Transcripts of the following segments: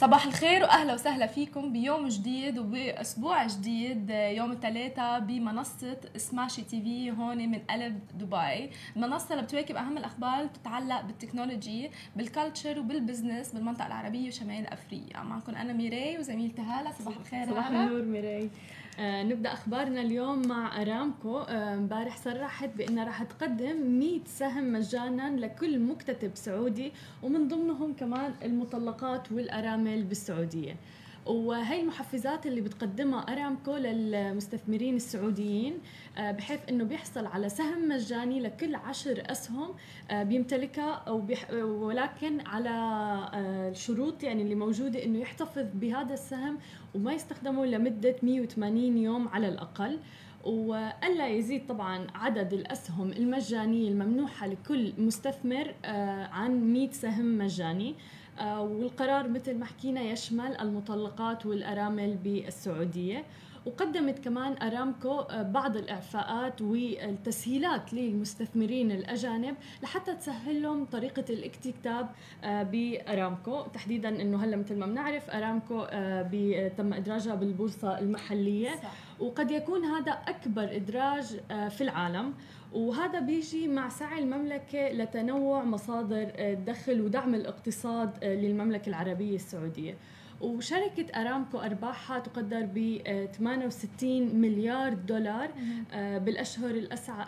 صباح الخير وأهلا وسهلا فيكم بيوم جديد وبأسبوع جديد يوم الثلاثاء بمنصة سماشي تي في هون من قلب دبي، المنصة اللي بتواكب أهم الأخبار بتتعلق بال technology، بال culture وبال business بالمنطقة العربية وشمال أفريقيا، معكم أنا ميراي وزميلتي هالة. صباح الخير صباح النور ميراي. آه نبدأ أخبارنا اليوم مع أرامكو. آه، امبارح صرحت بانها راح تقدم 100 سهم مجانا لكل مكتتب سعودي ومن ضمنهم كمان المطلقات والأرامل بالسعودية. وهي المحفزات اللي بتقدمها أرامكو للمستثمرين السعوديين آه، بحيث إنه بيحصل على سهم مجاني لكل عشر أسهم آه، بيمتلكها ولكن على الشروط يعني اللي موجودة إنه يحتفظ بهذا السهم وما يستخدمه لمدة 180 يوم على الأقل. وألا يزيد طبعا عدد الأسهم المجانية الممنوحة لكل مستثمر آه، عن 100 سهم مجاني. آه، والقرار مثل ما حكينا يشمل المطلقات والأرامل بالسعودية. وقدمت كمان أرامكو آه، بعض الإعفاءات والتسهيلات للمستثمرين الأجانب لحتى تسهل لهم طريقة الاكتتاب آه، بأرامكو. تحديدا إنه هلأ مثل ما بنعرف أرامكو تم إدراجها بالبورصة المحلية. صح. وقد يكون هذا أكبر إدراج في العالم. وهذا بيجي مع سعي المملكة لتنوع مصادر الدخل ودعم الاقتصاد للمملكة العربية السعودية. وشركة أرامكو أرباحها تقدر ب 68 مليار دولار آه، بالأشهر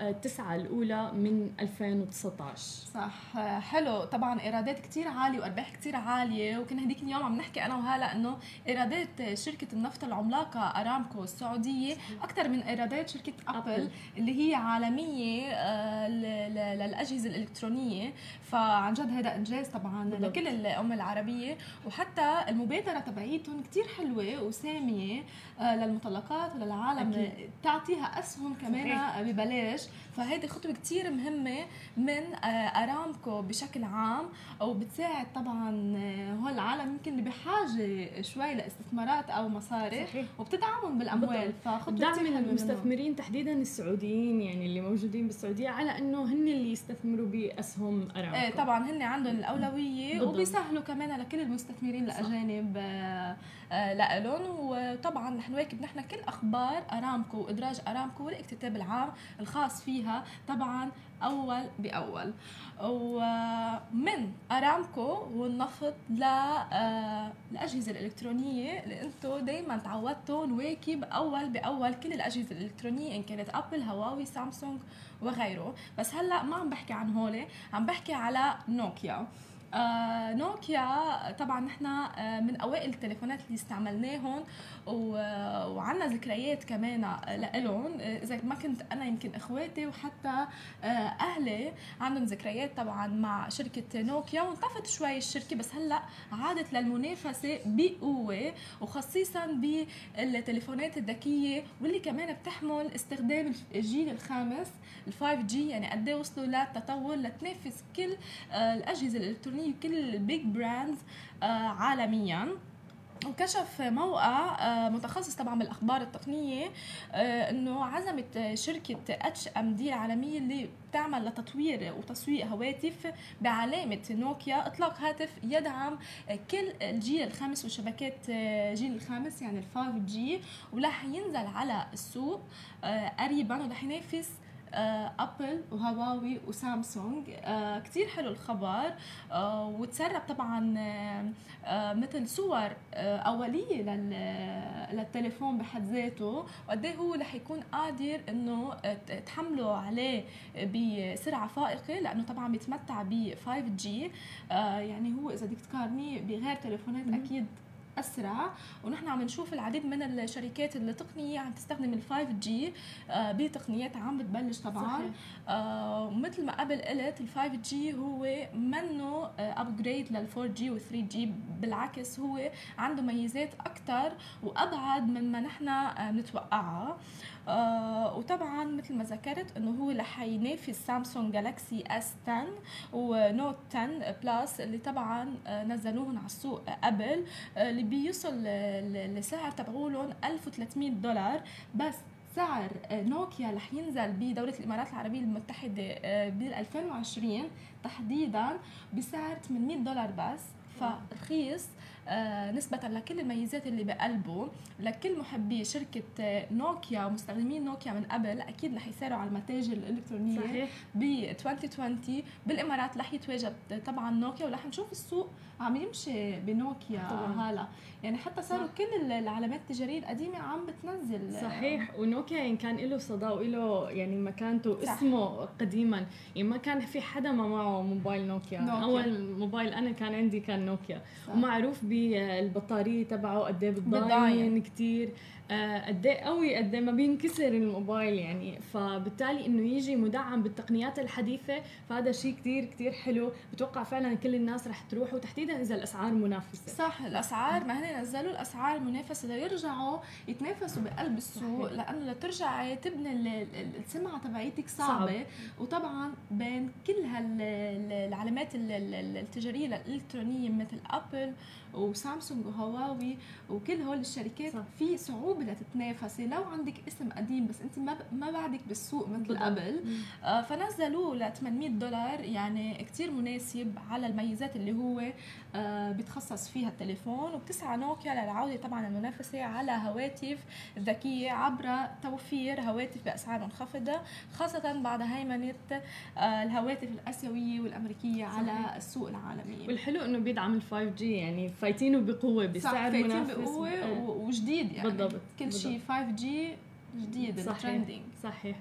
التسعة الأولى من 2019 صح. حلو. طبعا إيرادات كتير عالية وأرباح كتير عالية وكنا هديك اليوم عم نحكي أنا وهلا إنه إيرادات شركة النفط العملاقة أرامكو السعودية أكثر من إيرادات شركة أبل اللي هي عالمية آه، للأجهزة الإلكترونية. فعن جد هذا إنجاز طبعا لكل الأمة العربية. وحتى المبادرة تبعيتهم كتير حلوة وسامية آه، للمطلقات وللعالم أكيد. تعطيها أسهم كمان ببلاش. فهيدي خطوة كتير مهمة من آه، أرامكو بشكل عام وبتساعد طبعا آه، هول العالم يمكن اللي بحاجة شوي لاستثمارات أو مصاري صحيح. وبتدعمهم بالأموال. فخطوة دعم المستثمرين تحديدا السعوديين يعني اللي موجودين بالسعودية على إنه هن اللي يستثمروا بأسهم أرامكو. إيه طبعا هن عندهم الأولوية وبيسهلوا كمان لكل المستثمرين الأجانب لهم وطبعا رح نواكب نحن كل أخبار أرامكو وإدراج أرامكو والإكتتاب العام الخاص فيها طبعا أول بأول. ومن أرامكو والنفط للاجهزه آه، الإلكترونية اللي أنتم دائما تعودتوا نواكب اول بأول كل الأجهزة الإلكترونية إن كانت أبل هواوي سامسونج وغيره. بس هلأ ما عم بحكي عن هول عم بحكي على نوكيا. آه نوكيا طبعا نحن آه من أوائل التليفونات اللي استعملناهم وعنا ذكريات كمان لهم آه، إذا ما كنت أنا يمكن إخواتي وحتى أهلي عندهم ذكريات طبعا مع شركة نوكيا. وانطفت شوي الشركة بس هلأ عادت للمنافسة بقوة وخصيصا بالتليفونات الذكية واللي كمان بتحمل استخدام الجيل الخامس ال 5G يعني قد إيه وصلوا للتطور لتنافس كل الأجهزة الإلكترونية يعني كل ال big brands آه، عالميا. وكشف موقع آه، متخصص طبعا بالأخبار التقنية آه، إنه عزمت شركة HMD العالمية اللي بتعمل لتطوير وتسويق هواتف بعلامة نوكيا. إطلاق هاتف يدعم كل الجيل الخامس وشبكات جيل الخامس يعني ال 5G ورح ينزل على السوق قريبا ورح ينافس أبل آه، وهواوي وسامسونج. آه، كتير حلو الخبر. آه، وتسرب طبعا مثل صور أولية للتليفون بحد ذاته. وقد إيه هو رح يكون قادر إنه تحمله عليه بسرعة فائقة لأنه طبعا بيتمتع ب 5 جي يعني هو إذا بدك تقارنيه بغير تليفونات أكيد أسرع ونحن عم نشوف العديد من الشركات التقنية عم تستخدم ال 5G آه، بتقنيات عم بتبلش طبعا. آه مثل ما قبل قلت ال 5G هو منه upgrade لل 4G و 3G بالعكس هو عنده ميزات أكثر وأبعد من ما نحن بنتوقعها آه وطبعا مثل ما ذكرت إنه هو رح ينافس Samsung Galaxy S10 و Note 10 Plus اللي طبعا آه، نزلوهم على السوق قبل آه، اللي بيوصل لسعر تبعولهم 1300 دولار. بس سعر آه، نوكيا رح ينزل بدولة الإمارات العربية المتحدة بال 2020 تحديدا بسعر 800 دولار بس. فرخيص آه، نسبة لكل الميزات اللي بقلبه. لكل محبي شركة نوكيا ومستخدمين نوكيا من قبل أكيد رح يسارعوا على المتاجر الإلكترونية صحيح. ب 2020 بالإمارات رح يتواجد طبعا نوكيا ورح نشوف السوق عم يمشي بنوكيا هلا. يعني حتى صاروا صح. كل العلامات التجارية القديمة عم بتنزل. صحيح. ونوكيا يعني كان له صدى وله يعني مكانته صح. اسمه قديما. يعني ما كان في حدا ما معه موبايل نوكيا, نوكيا. أول موبايل أنا كان عندي كان نوكيا. صح. ومعروف بالبطاريه تبعه قد إيه بتضاين كثير قد إيه قوي قد ما بينكسر الموبايل يعني. فبالتالي إنه يجي مدعم بالتقنيات الحديثة فهذا شيء كثير كثير حلو. بتوقع فعلا كل الناس رح تروح وتحديدا إذا الأسعار منافسة. صح الأسعار ما هن نزلوا الأسعار منافسة. ليرجعوا يتنافسوا بقلب السوق لأنه لترجعي تبني السمعة تبعيتك صعبة. صعب. وطبعا بين كل هالعلامات التجارية الإلكترونية مثل ابل وسامسونج وهواوي وكل هول الشركات صح. في صعوبة لتتنافسي لو عندك اسم قديم بس انت ما ما بعدك بالسوق مثل قبل آه فنزلوه ل 800 دولار يعني كثير مناسب على الميزات اللي هو آه بيتخصص فيها التليفون وبتسعى نوكيا للعودة طبعا المنافسة على هواتف ذكية عبر توفير هواتف بأسعار منخفضة خاصة بعد هيمنة آه الهواتف الآسيوية والأمريكية صحيح. على السوق العالمي والحلو إنه بيدعم ال 5 جي يعني فايتينه بقوة بسعر منافس بقوة إيه. وجديد يعني. بالضبط كل شيء 5 جي جديد صحيح صحيح.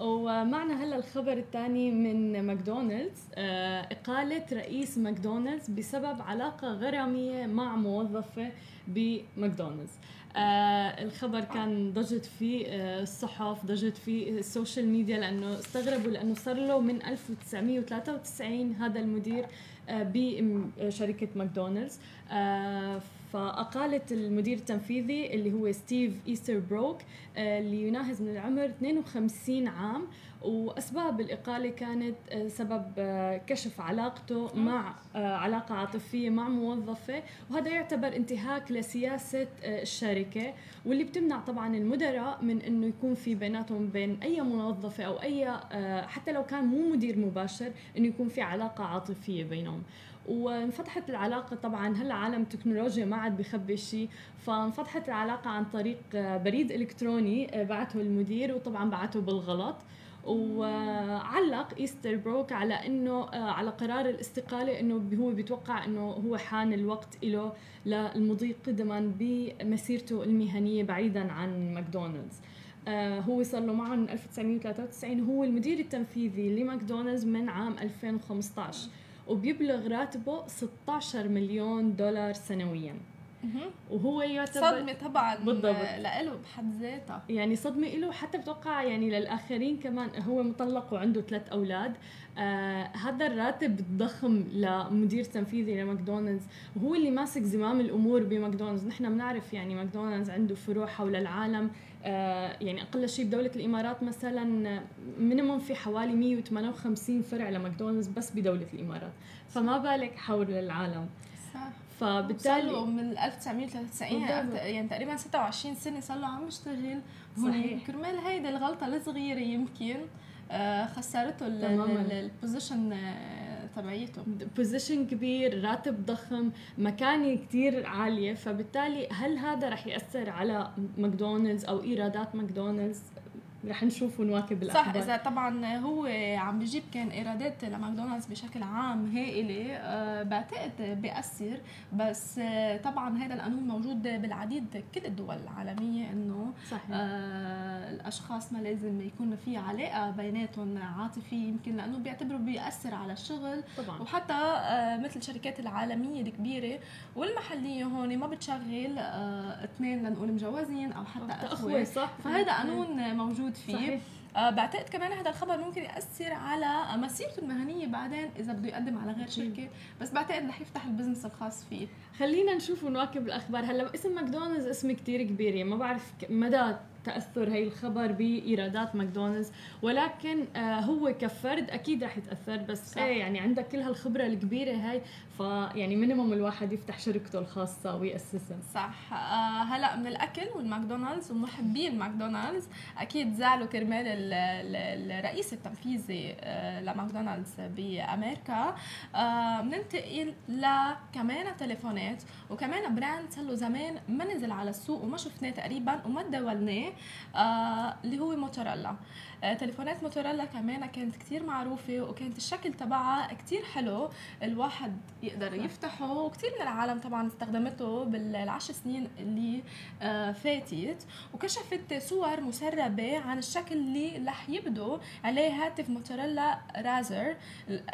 ومعنا هلا الخبر الثاني من ماكدونالدز آه، إقالة رئيس ماكدونالدز بسبب علاقة غرامية مع موظفة بماكدونالدز. آه الخبر كان ضجت فيه آه الصحف ضجت فيه ال social media لأنه استغربوا لأنه صار له من 1993 هذا المدير آه بشركه ماكدونالدز آه فأقالت المدير التنفيذي اللي هو ستيف إيستربروك آه، اللي يناهز من العمر 52 عام وأسباب الإقالة كانت آه، سبب آه، كشف علاقته مع علاقة عاطفية مع موظفة وهذا يعتبر انتهاك لسياسة الشركة. واللي بتمنع طبعا المدراء من إنه يكون في بيناتهم بين أي موظفة أو أي حتى لو كان مو مدير مباشر إنه يكون في علاقة عاطفية بينهم. وانفتحت العلاقة. طبعا هلا عالم التكنولوجيا ما عاد بخبي شيء فانفتحت العلاقة عن طريق بريد إلكتروني بعته المدير وطبعا بعته بالغلط. وعلق إيستربروك على إنه على قرار الاستقالة إنه هو بيتوقع إنه هو حان الوقت له للمضي قدما بمسيرته المهنية بعيدا عن ماكدونالدز. هو صار له معهم من 1993 هو المدير التنفيذي لماكدونالدز من عام 2015 وبيبلغ راتبه 16 مليون دولار سنويا. وهو يعتبر صدمة طبعا بالضبط. لإله بحد ذاتها. يعني صدمة له حتى بتوقع يعني للآخرين كمان هو مطلق وعنده ثلاث أولاد. آه هذا الراتب الضخم لمدير تنفيذي لماكدونالدز. وهو اللي ماسك زمام الأمور بماكدونالدز. نحن بنعرف يعني ماكدونالدز عنده فروع حول العالم. آه يعني أقل شيء بدولة الإمارات مثلا minimum في حوالي 158 فرع لماكدونالدز بس بدولة الإمارات. فما بالك حول العالم. صح. فبالتالي من 1993 يعني تقريبا 26 سنة صار له عم يشتغل صحيح. كرمال هيدي الغلطة الصغيرة يمكن آه، خسرته ال position آه، تبعيته. position كبير راتب ضخم مكانة كثير عالية. فبالتالي هل هذا رح يأثر على ماكدونالدز أو إيرادات ماكدونالدز؟ رح نشوف ونواكب الأخبار. صح إذا طبعا هو عم بيجيب كان إيرادات لماكدونالدز بشكل عام هائله أه بعتقد بياثر بس أه طبعا هذا القانون موجود بالعديد كل الدول العالمية إنه صحيح. أه الأشخاص ما لازم يكون في علاقة بيناتهم عاطفية يمكن لأنه بيعتبروا بيأثر على الشغل. طبعا. وحتى أه مثل الشركات العالمية الكبيرة والمحلية هون ما بتشغل أه اثنين لنقول مجوزين أو حتى أخوة. صح. فهذا قانون موجود فيه. صحيح. آه بعتقد كمان هذا الخبر ممكن يأثر على مسيرته المهنية بعدين إذا بده يقدم على غير شركة. بس بعتقد رح يفتح ال business الخاص فيه. خلينا نشوف ونواكب الأخبار. هلا اسم ماكدونالدز اسم كتير كبير. يعني ما بعرف مدى تأثر هي الخبر بإيرادات ماكدونالدز. ولكن آه هو كفرد أكيد رح يتأثر بس صح. إيه يعني عندك كل هالخبرة الكبيرة هاي فيعني minimum الواحد يفتح شركته الخاصة ويأسسها. صح. آه هلا من الأكل والماكدونالدز ومحبي الماكدونالدز أكيد زعلوا كرمال الرئيس التنفيذي آه لماكدونالدز بأمريكا. آه بننتقل لكمان تليفونات. وكمان brand صار له زمان ما نزل على السوق وما شفناه تقريبا وما تداولناه آه اللي هو موتوريلا. آه تليفونات موتوريلا كمان كانت كتير معروفة وكانت الشكل تبعها كتير حلو. الواحد يقدر يفتحه وكثير من العالم طبعا استخدمته بالعشر سنين اللي آه فاتت. وكشفت صور مسربة عن الشكل اللي رح يبدو عليه هاتف موتوريلا رازر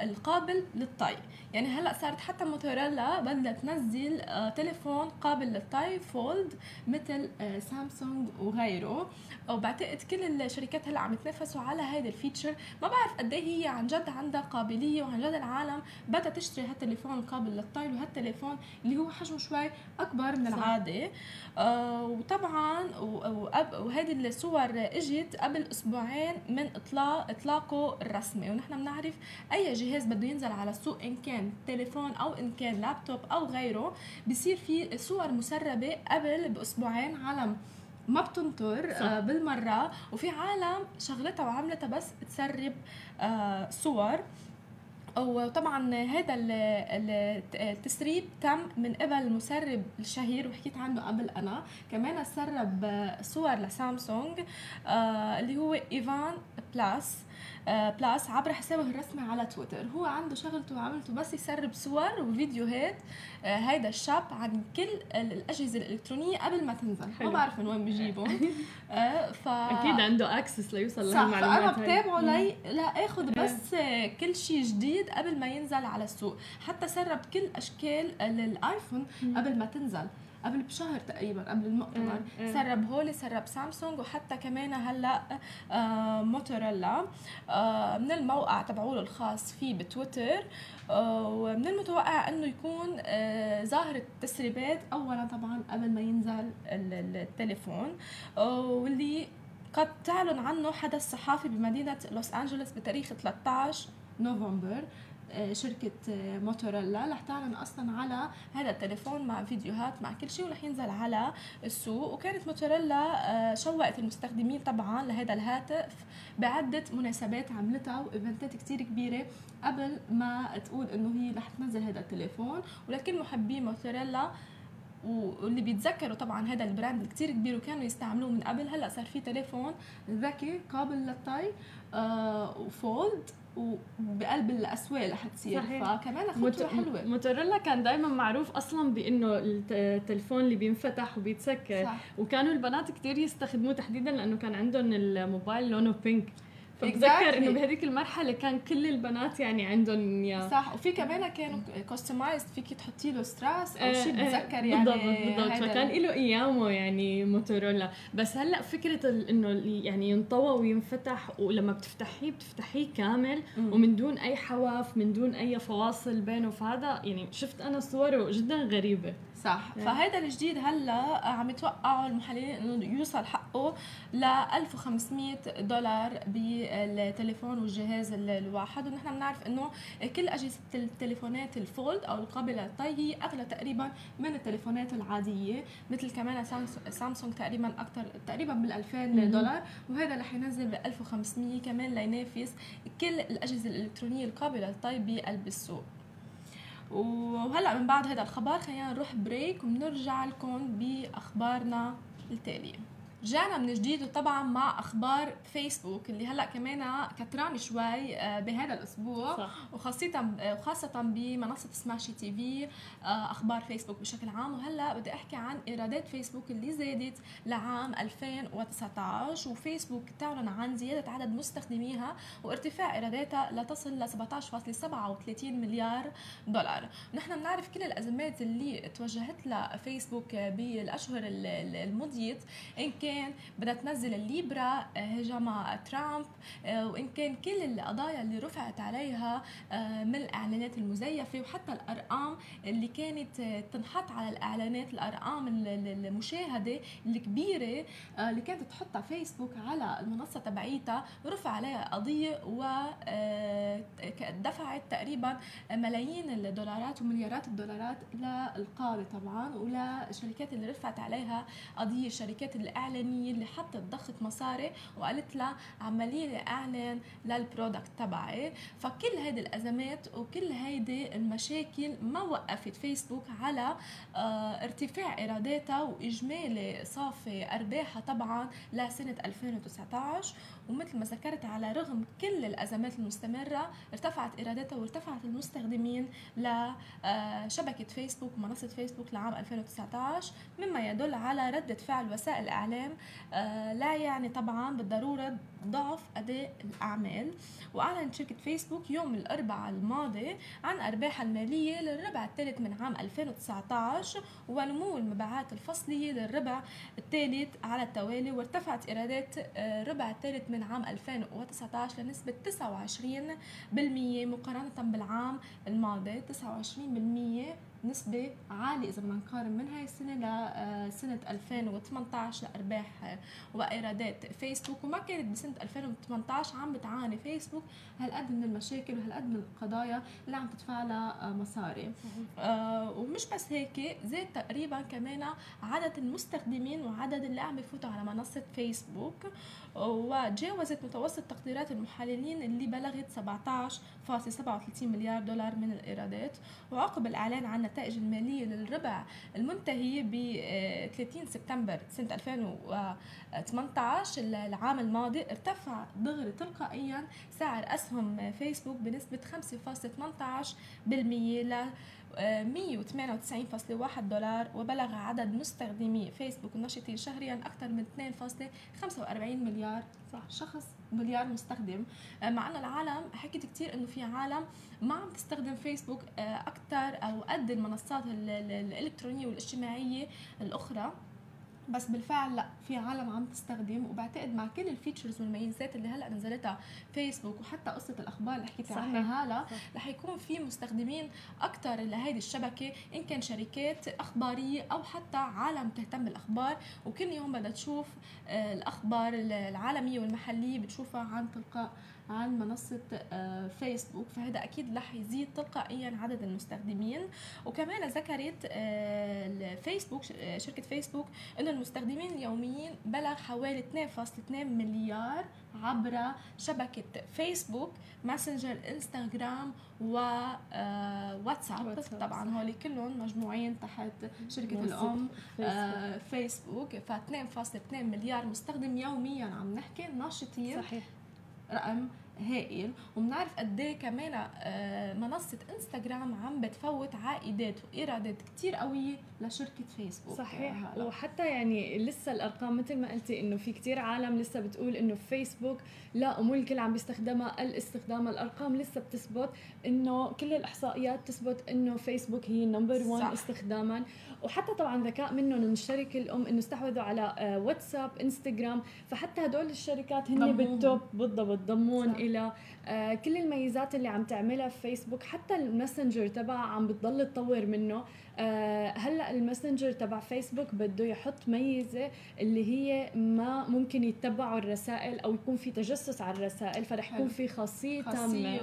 القابل للطي. يعني هلأ صارت حتى موتوريلا بدها تنزل آه تليفون قابل للطي fold مثل آه سامسونج وغيره. وبعتقد كل الشركات هلأ عم يتنافسوا على هذا ال feature. ما بعرف قد إيه هي عن جد عندها قابلية وعن جد العالم بدها تشتري هالتليفون القابل للطي وهالتليفون اللي هو حجمه شوي أكبر من العادة. آه وطبعا وهذه الصور إجت قبل أسبوعين من اطلاق إطلاقه الرسمي. ونحن بنعرف أي جهاز بده ينزل على السوق إن كان تليفون أو إن كان لابتوب أو غيره بصير في صور مسربة قبل بأسبوعين على ما بتنطر آه بالمرة. وفي عالم شغلتها وعملتها بس تسرب آه صور. وطبعا هذا التسريب تم من قبل المسرب الشهير وحكيت عنه قبل أنا. كمان سرب صور لسامسونج آه اللي هو إيفان بلاس. آه، بلاس عبر حسابه الرسمي على تويتر. هو عنده شغلته وعملته بس يسرب صور وفيديوهات آه، هيدا الشاب عن كل الأجهزة الإلكترونية قبل ما تنزل. حلو. ما بعرف من وين بيجيبهم. آه، ف أكيد عنده access ليوصل لهالمعلومات فأنا بتابعه لي لاخذ بس كل شيء جديد قبل ما ينزل على السوق. حتى سرب كل أشكال الايفون قبل ما تنزل. قبل بشهر تقريبا قبل المؤتمر. سرب هولي سرب سامسونج وحتى كمان هلأ آه موتوريلا آه من الموقع تبعوله الخاص فيه بتويتر. آه ومن المتوقع إنه يكون آه ظاهر التسريبات اولا طبعا قبل ما ينزل التليفون. واللي قد تعلن عنه حدث صحافي بمدينة لوس أنجلوس بتاريخ 13 نوفمبر. شركة آه، موتوريلا رح تعلن أصلا على هذا التليفون مع فيديوهات مع كل شيء ورح ينزل على السوق. وكانت موتوريلا آه، شوقت المستخدمين طبعا لهذا الهاتف بعدة مناسبات عملتها وإيفنتات كتير كبيرة قبل ما تقول إنه هي رح تنزل هذا التليفون. ولكن محبي موتوريلا واللي بيتذكروا طبعا هذا البراند كتير كبير وكانوا يستعملوه من قبل هلأ صار في تليفون ذكي قابل للطي آه وفولد. وبقلب الاسواق رح تصير. فكمان خطوه حلوة موتوريلا كان دائما معروف أصلا بإنه التليفون اللي بينفتح وبيتسكر صح. وكانوا البنات كثير يستخدموه تحديدا لأنه كان عندهم الموبايل لونه بينك بتذكر انه بهذيك المرحلة كان كل البنات يعني عندهم يا. صح. وفي كمان كانوا customized فيك تحطي له strass أو شيء إيه، إيه، بتذكر يعني بالضبط. بالضبط فكان له أيامه يعني موتورولا بس هلأ فكرة إنه يعني ينطوى وينفتح ولما بتفتحيه بتفتحيه كامل ومن دون أي حواف من دون أي فواصل بينه. فهذا يعني شفت أنا صوره جدا غريبة. صح. yeah. فهذا الجديد هلا عم يتوقعوا المحللين إنه يوصل حقه ل 1500 دولار بالتليفون والجهاز الواحد. ونحن بنعرف إنه كل أجهزة التليفونات ال fold أو القابلة للطي هي أغلى تقريبا من التليفونات العادية مثل كمان سامسونج تقريبا أكثر تقريبا بال 2000 دولار. وهذا رح ينزل ب 1500 كمان لينافس كل الأجهزة الإلكترونية القابلة للطي بقلب السوق وهلا من بعد هذا الخبر خلينا نروح break وبنرجع لكم بأخبارنا التالية. رجعنا من جديد وطبعا مع أخبار فيسبوك اللي هلأ كمان كتران شوي آه، بهذا الأسبوع. صح. وخاصة وخاصة بمنصة سماشي تي في آه، أخبار فيسبوك بشكل عام. وهلأ بدي أحكي عن إيرادات فيسبوك اللي زادت لعام 2019 وفيسبوك تعلن عن زيادة عدد مستخدميها وارتفاع إيراداتها لتصل ل 17.37 مليار دولار. نحن بنعرف كل الأزمات اللي توجهت لها فيسبوك بالاشهر المضيت إن كان كان بدها تنزل الليبرا هجم ترامب وان كان كل القضايا اللي رفعت عليها من الإعلانات المزيفة وحتى الأرقام اللي كانت تنحط على الإعلانات الأرقام المشاهدة الكبيرة اللي كانت تحطها فيسبوك على المنصة تبعيتها رفع عليها قضية ودفعت تقريبا ملايين الدولارات ومليارات الدولارات للقاضي طبعا وللشركات اللي رفعت عليها قضية الشركات الاعلانيه اللي حطت ضخت مصاري وقالت لها عملية اعلن للبرودكت تبعي. فكل هيدي الأزمات وكل هيدي المشاكل ما وقفت فيسبوك على آه، ارتفاع إيراداتها وإجمالي صافي أرباحها طبعا لسنة 2019 ومثل ما ذكرت على رغم كل الأزمات المستمرة ارتفعت إيراداتها وارتفعت المستخدمين لشبكه فيسبوك ومنصه فيسبوك لعام 2019 مما يدل على ردة فعل وسائل الاعلام آه، لا يعني طبعا بالضرورة ضعف أداء الأعمال. واعلنت شركة فيسبوك يوم الأربعاء الماضي عن ارباحها المالية للربع الثالث من عام 2019 ونمو المبيعات الفصلية للربع الثالث على التوالي وارتفعت إيرادات الربع آه، الثالث من عام 2019 لنسبة 29% مقارنة بالعام الماضي. 29% نسبة عالية إذا بدنا نقارن من هاي السنة لسنة آه، 2018 لأرباح وإيرادات فيسبوك. وما كانت بسنة 2018 عم بتعاني فيسبوك هالقد من المشاكل وهالقد من القضايا اللي عم تدفع لها آه، مصاري. آه ومش بس هيك زاد تقريبا كمان عدد المستخدمين وعدد اللي عم بفوتوا على منصة فيسبوك. وتجاوزت متوسط تقديرات المحللين اللي بلغت 17.37 مليار دولار من الإيرادات وعقب الإعلان عن النتائج المالية للربع المنتهي ب 30 سبتمبر سنة 2018 العام الماضي ارتفع دغري تلقائيا سعر أسهم فيسبوك بنسبة 5.18% ل 198.1 دولار وبلغ عدد مستخدمي فيسبوك النشطين شهريا أكثر من 2.45 مليار شخص مليار مستخدم. آه، مع إنه العالم حكيت كثير إنه في عالم ما عم تستخدم فيسبوك آه، أكثر أو قد المنصات الإلكترونية والإجتماعية الأخرى. بس بالفعل لا في عالم عم تستخدم وبعتقد مع كل الفيتشرز والميزات اللي هلأ نزلتها فيسبوك وحتى قصة الأخبار اللي حكيتي عنها هلا رح يكون في مستخدمين أكثر لهيدي الشبكة إن كان شركات أخبارية أو حتى عالم تهتم بالأخبار وكل يوم بدها تشوف آه، الأخبار العالمية والمحلية بتشوفها عن تلقاء عن منصة آه، فيسبوك فهذا أكيد رح يزيد تلقائيا عدد المستخدمين. وكمان ذكرت آه، فيسبوك آه، شركة فيسبوك أنه المستخدمين اليوميين بلغ حوالي 2.2 مليار عبر شبكة فيسبوك ماسنجر إنستغرام و واتساب. طبعا هول كلهم مجموعين تحت شركة الأم فيسبوك. ف 2.2 مليار مستخدم يوميا عم نحكي. ناشطين صحيح. رقم هائل وبنعرف قد إيه كمان آه، منصة إنستغرام عم بتفوت عائدات وإيرادات كتير قوية لشركة فيسبوك. صحيح. هلا. وحتى يعني لسه الأرقام مثل ما قلتي إنه في كتير عالم لسه بتقول إنه فيسبوك لا ومو الكل عم بيستخدمها الاستخدام الأرقام لسه بتثبت إنه كل الإحصائيات تثبت إنه فيسبوك هي number 1 استخداما. وحتى طبعا ذكاء منهم من الشركة الأم إنه استحوذوا على واتساب آه، إنستغرام. فحتى هدول الشركات هن بال top بالضبط ضمون إلى آه، كل الميزات اللي عم تعملها في فيسبوك حتى الماسنجر تبعها عم بتضل تطور منه. هلأ الماسنجر تبع فيسبوك بده يحط ميزة اللي هي ما ممكن يتبعوا الرسائل أو يكون في تجسس على الرسائل فرح يكون في خاصية تامة.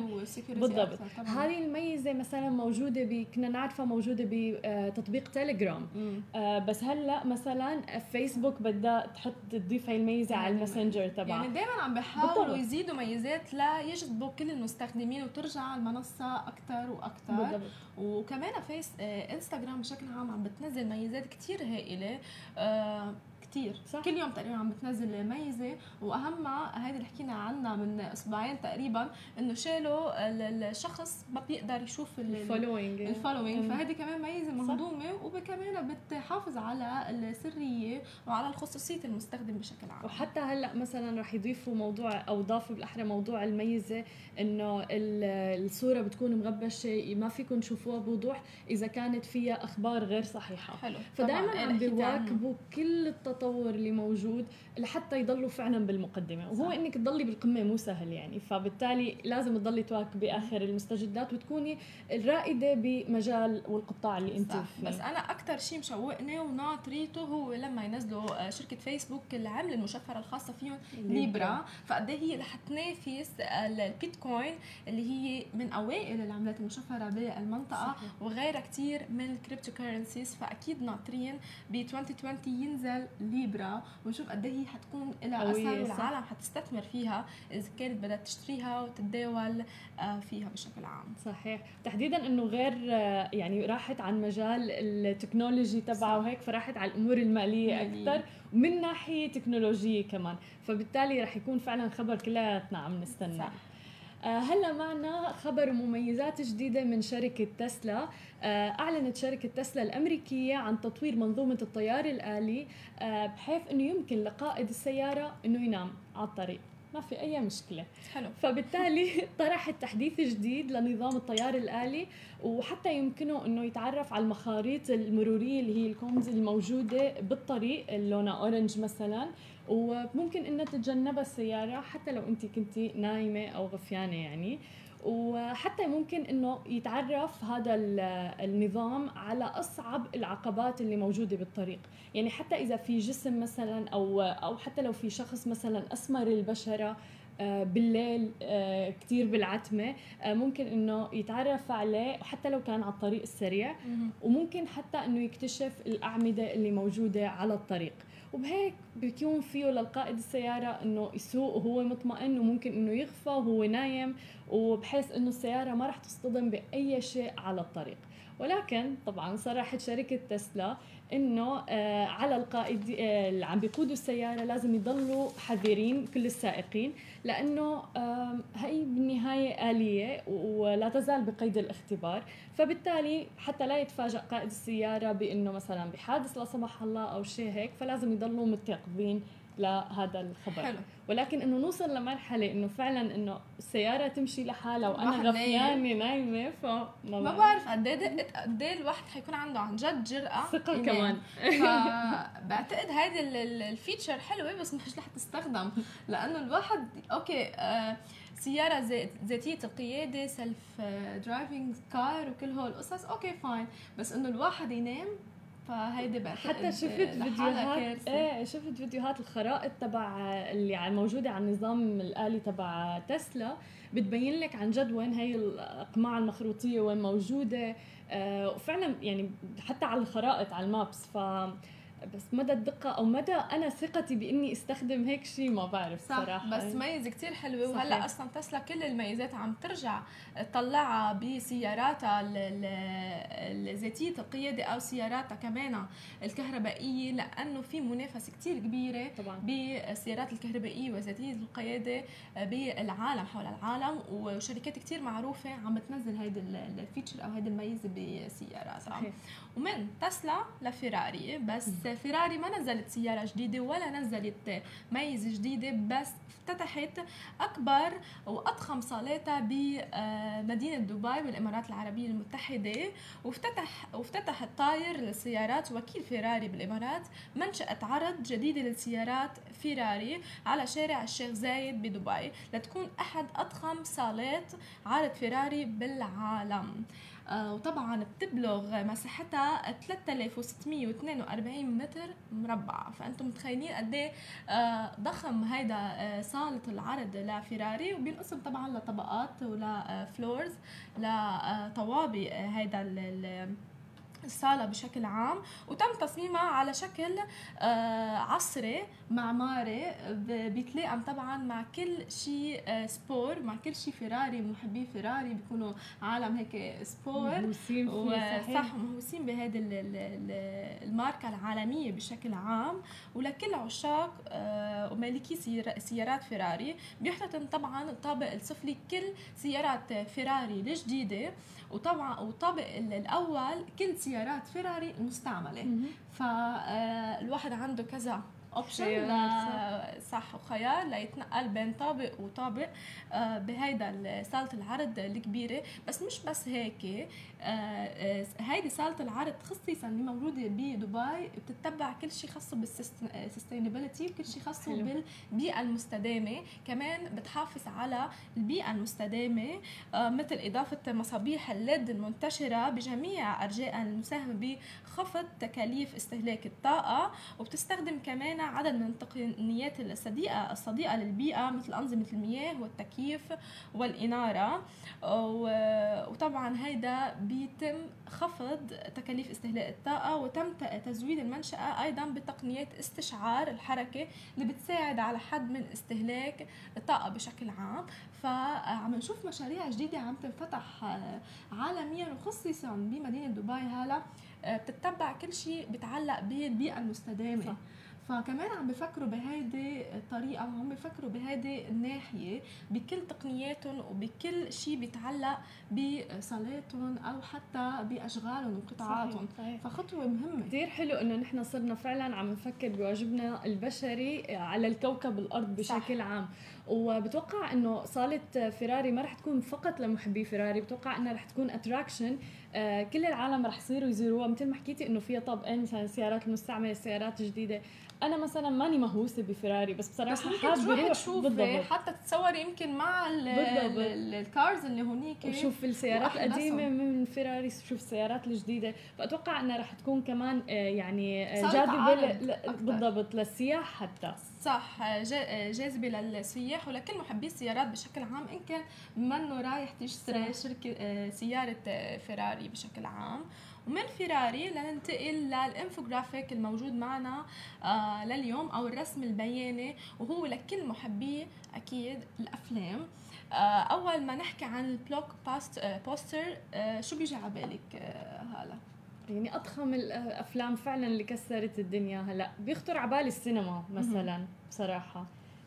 بالضبط. هذه الميزة مثلا موجودة ب كنا نعرفها موجودة بتطبيق تيليجرام. آه بس هلأ مثلا فيسبوك بدها تحط تضيف هاي الميزة على الماسنجر تبعها. يعني دائما عم بيحاولوا يزيدوا ميزات لا يجذبوا كل المستخدمين وترجع المنصة أكثر وأكثر بالضبط. وكمان فيس آه انستغرام بشكل عام عم بتنزل ميزات كتير هائلة. آه كتير. صح. كل يوم تقريبا عم بتنزل ميزة واهمها هيدي اللي حكينا عنها من أسبوعين تقريبا إنه شالوا الشخص ما بيقدر يشوف following ال following فهيدي كمان ميزة مهضومة وكمان بتحافظ على السرية وعلى الخصوصية المستخدم بشكل عام. وحتى هلأ مثلا رح يضيفوا موضوع أو ضافوا بالأحرى موضوع الميزة إنه الصورة بتكون مغبشة ما فيكم تشوفوها بوضوح إذا كانت فيها أخبار غير صحيحة. حلو. فدائما عم بيواكبوا كل التطورات التطور اللي موجود لحتى يضلوا فعلا بالمقدمة وهو صح. إنك تضلي بالقمة مو سهل يعني فبالتالي لازم تضلي تواكبي اخر المستجدات وتكوني الرائدة بمجال والقطاع اللي أنت صح. فيه بس أنا أكثر شيء مشوقني وناطريته هو لما ينزلوا آه، شركة فيسبوك اللي المشفرة الخاصة فيهم ليبرا فقد إيه هي رح تنافس البيتكوين اللي هي من أوائل العملات المشفرة بالمنطقة. وغيرها كثير من ال cryptocurrencies فأكيد ناطرين ب 2020 ينزل ليبرا ونشوف قد إيه هي حتكون لها اثر. والعالم حتستثمر فيها إذا كانت بدها تشتريها وتتداول آه، فيها بشكل عام صحيح تحديدا إنه غير آه، يعني راحت عن مجال التكنولوجي صح. تبعه وهيك فراحت على الأمور المالية مالية. أكثر ومن ناحية تكنولوجية كمان فبالتالي رح يكون فعلا خبر كلياتنا عم. آه، هلا معنا خبر ومميزات جديدة من شركة تسلا. آه، أعلنت شركة تسلا الأمريكية عن تطوير منظومة الطيار الآلي آه، بحيث أنه يمكن لقائد السيارة أنه ينام على الطريق. ما في أي مشكلة. حلو. فبالتالي طرحت تحديث جديد لنظام الطيار الآلي وحتى يمكنه إنه يتعرف على المخاريط المرورية اللي هي ال cones الموجودة بالطريق اللي لونها orange مثلا. وممكن انها تتجنبها السيارة حتى لو انت كنتي نايمة أو غفيانة يعني. وحتى ممكن إنه يتعرف هذا ال- النظام على أصعب العقبات اللي موجودة بالطريق. يعني حتى إذا في جسم مثلا أو أو حتى لو في شخص مثلا أسمر البشرة آه، بالليل آه، كتير بالعتمة آه، ممكن إنه يتعرف عليه حتى لو كان على الطريق السريع. وممكن حتى إنه يكتشف الأعمدة اللي موجودة على الطريق. وبهيك بيكون فيه للقائد السيارة إنه يسوق وهو مطمئن وممكن إنه يغفى وهو نايم وبحيث إنه السيارة ما راح تصطدم بأي شيء على الطريق. ولكن طبعا صرحت شركة تسلا إنه آه على القائد آه اللي عم بيقودوا السيارة لازم يضلوا حذرين كل السائقين لأنه آه هي بالنهاية آلية ولا تزال بقيد الاختبار. فبالتالي حتى لا يتفاجأ قائد السيارة بأنه مثلا بحادث لا سمح الله أو شيء هيك فلازم يضلوا متيقظين لهذا الخبر. حلو. ولكن إنه نوصل لمرحلة إنه فعلا إنه السياره تمشي لحالها وأنا غفيانه نايمة فما ما بعرف. قد إيه قد إيه الواحد حيكون عنده عن جد جرأة. ثقة. كمان. فبعتقد ال- ال- ال feature حلوة بس مش رح تستخدم. لأنه الواحد okay آه سيارة ذات- ذاتية القيادة self driving car وكل هول القصص okay fine بس إنه الواحد ينام فهيدي بعتقد حتى شفت فيديوهات. إيه شفت فيديوهات الخرائط تبع اللي موجودة على النظام الآلي تبع تسلا بتبين لك عن جد وين هي الأقماع المخروطية وين موجودة آه وفعلا يعني حتى على الخرائط على المابس ف بس مدى الدقة أو مدى أنا ثقتي بإني أستخدم هيك شيء ما بعرف صح صراحة. بس ميزة كتير حلوة صحيح. وهلا أصلا تسلا كل الميزات عم ترجع تطلعها بسياراتها ال- ال- ذاتيه القيادة أو سياراتها كمان الكهربائية لأنه في منافسة كتير كبيرة طبعا. بالسيارات الكهربائية وذاتيه القيادة بالعالم حول العالم وشركات كتير معروفة عم تنزل هيدي ال- الفيتشر أو هيدي الميزة بسياراتها. صحيح. ومن تسلا لفيراري بس فيراري ما نزلت سيارة جديدة ولا نزلت ميزة جديدة بس افتتحت أكبر وأضخم صالاتها بمدينة دبي بالإمارات العربية المتحدة. وافتتح وافتتح الطاير للسيارات وكيل فيراري بالإمارات. منشأة عرض جديدة للسيارات فيراري على شارع الشيخ زايد بدبي لتكون أحد أضخم صالات عرض فيراري بالعالم. وطبعا بتبلغ مساحتها 3642 متر مربع. فأنتم متخيلين قد إيه آه، ضخم هيدا آه، صالة العرض لفيراري وبينقسم طبعا لطبقات ولا floors لطوابق آه، هيدا الصالة بشكل عام وتم تصميمها على شكل آه، عصري معماري بيتلائم طبعا مع كل شيء آه، sport مع كل شيء فيراري محبي فيراري بيكونوا عالم هيك sport. صحيح. وصح مهووسين بهذه ال- ال- ال- الماركة العالمية بشكل عام. ولكل عشاق آه، ومالكي سيارا- سيارات فيراري بيحتضن طبعا الطابق السفلي كل سيارات فيراري الجديدة. وطبعا والطابق ال- الأول كل سيارات فيراري المستعملة مهم. فالواحد عنده كذا option صح. وخيار ليتنقل بين طابق وطابق آه، بهيدا صاله العرض الكبيرة. بس مش بس هيك آه، آه، هيدي صاله العرض خصيصا اللي موجوده بدبي بتتبع كل شيء خاصه بال sustainability وكل شيء خاصه بالبيئة المستدامة. كمان بتحافظ على البيئة المستدامة مثل إضافة مصابيح الليد المنتشرة بجميع أرجاء المساهمة بخفض تكاليف استهلاك الطاقة. وبتستخدم كمان عدد من التقنيات الصديقه الصديقة للبيئة مثل أنظمة المياه والتكييف والإنارة. وطبعا هيدا بيتم خفض تكاليف استهلاك الطاقة وتم تزويد المنشأة أيضا بتقنيات استشعار الحركة اللي بتساعد على حد من استهلاك الطاقة بشكل عام. فعم نشوف مشاريع جديدة عم تنفتح عالميا وخصيصا بمدينة دبي هلا بتتبع كل شيء بيتعلق بالبيئة المستدامة. صح. فكمان عم بفكروا بهيدي الطريقة وعم بفكروا بهيدي الناحية بكل تقنياتهم وبكل شيء بيتعلق بصلاتهم أو حتى بأشغالهم وقطاعاتهم فخطوة مهمة. كثير حلو إنه نحن صرنا فعلا عم نفكر بواجبنا البشري على الكوكب الأرض بشكل صح. عام. وبتوقع إنه صالة فيراري ما رح تكون فقط لمحبي فيراري بتوقع إنها رح تكون اتراكشن آه كل العالم رح يصيروا يزوروها مثل ما حكيتي إنه فيها طابقين مثلا السيارات المستعملة السيارات الجديده أنا مثلا ماني مهووسة بفيراري بس بصراحة بس حابة أروح تشوفي حتى تتصوري يمكن مع ال cars اللي هونيك. وشوف السيارات القديمة من فيراري شوف السيارات الجديدة. فأتوقع إنها رح تكون كمان آه، يعني آه، جاذبة بالضبط للسياح حتى. صح جاذبه للسياح ولكل محبي السيارات بشكل عام. إن كان منه رايح تشتري شركة سيارة فيراري بشكل عام. ومن فيراري لننتقل للانفوجرافيك الموجود معنا آه لليوم أو الرسم البياني وهو لكل محبي أكيد الأفلام. آه أول ما نحكي عن ال block bust آه buster شو بيجي على بالك هلا؟ يعني أضخم الأفلام فعلا اللي كسرت الدنيا هلأ. بيخطر على بالي السينما مثلا بصراحة.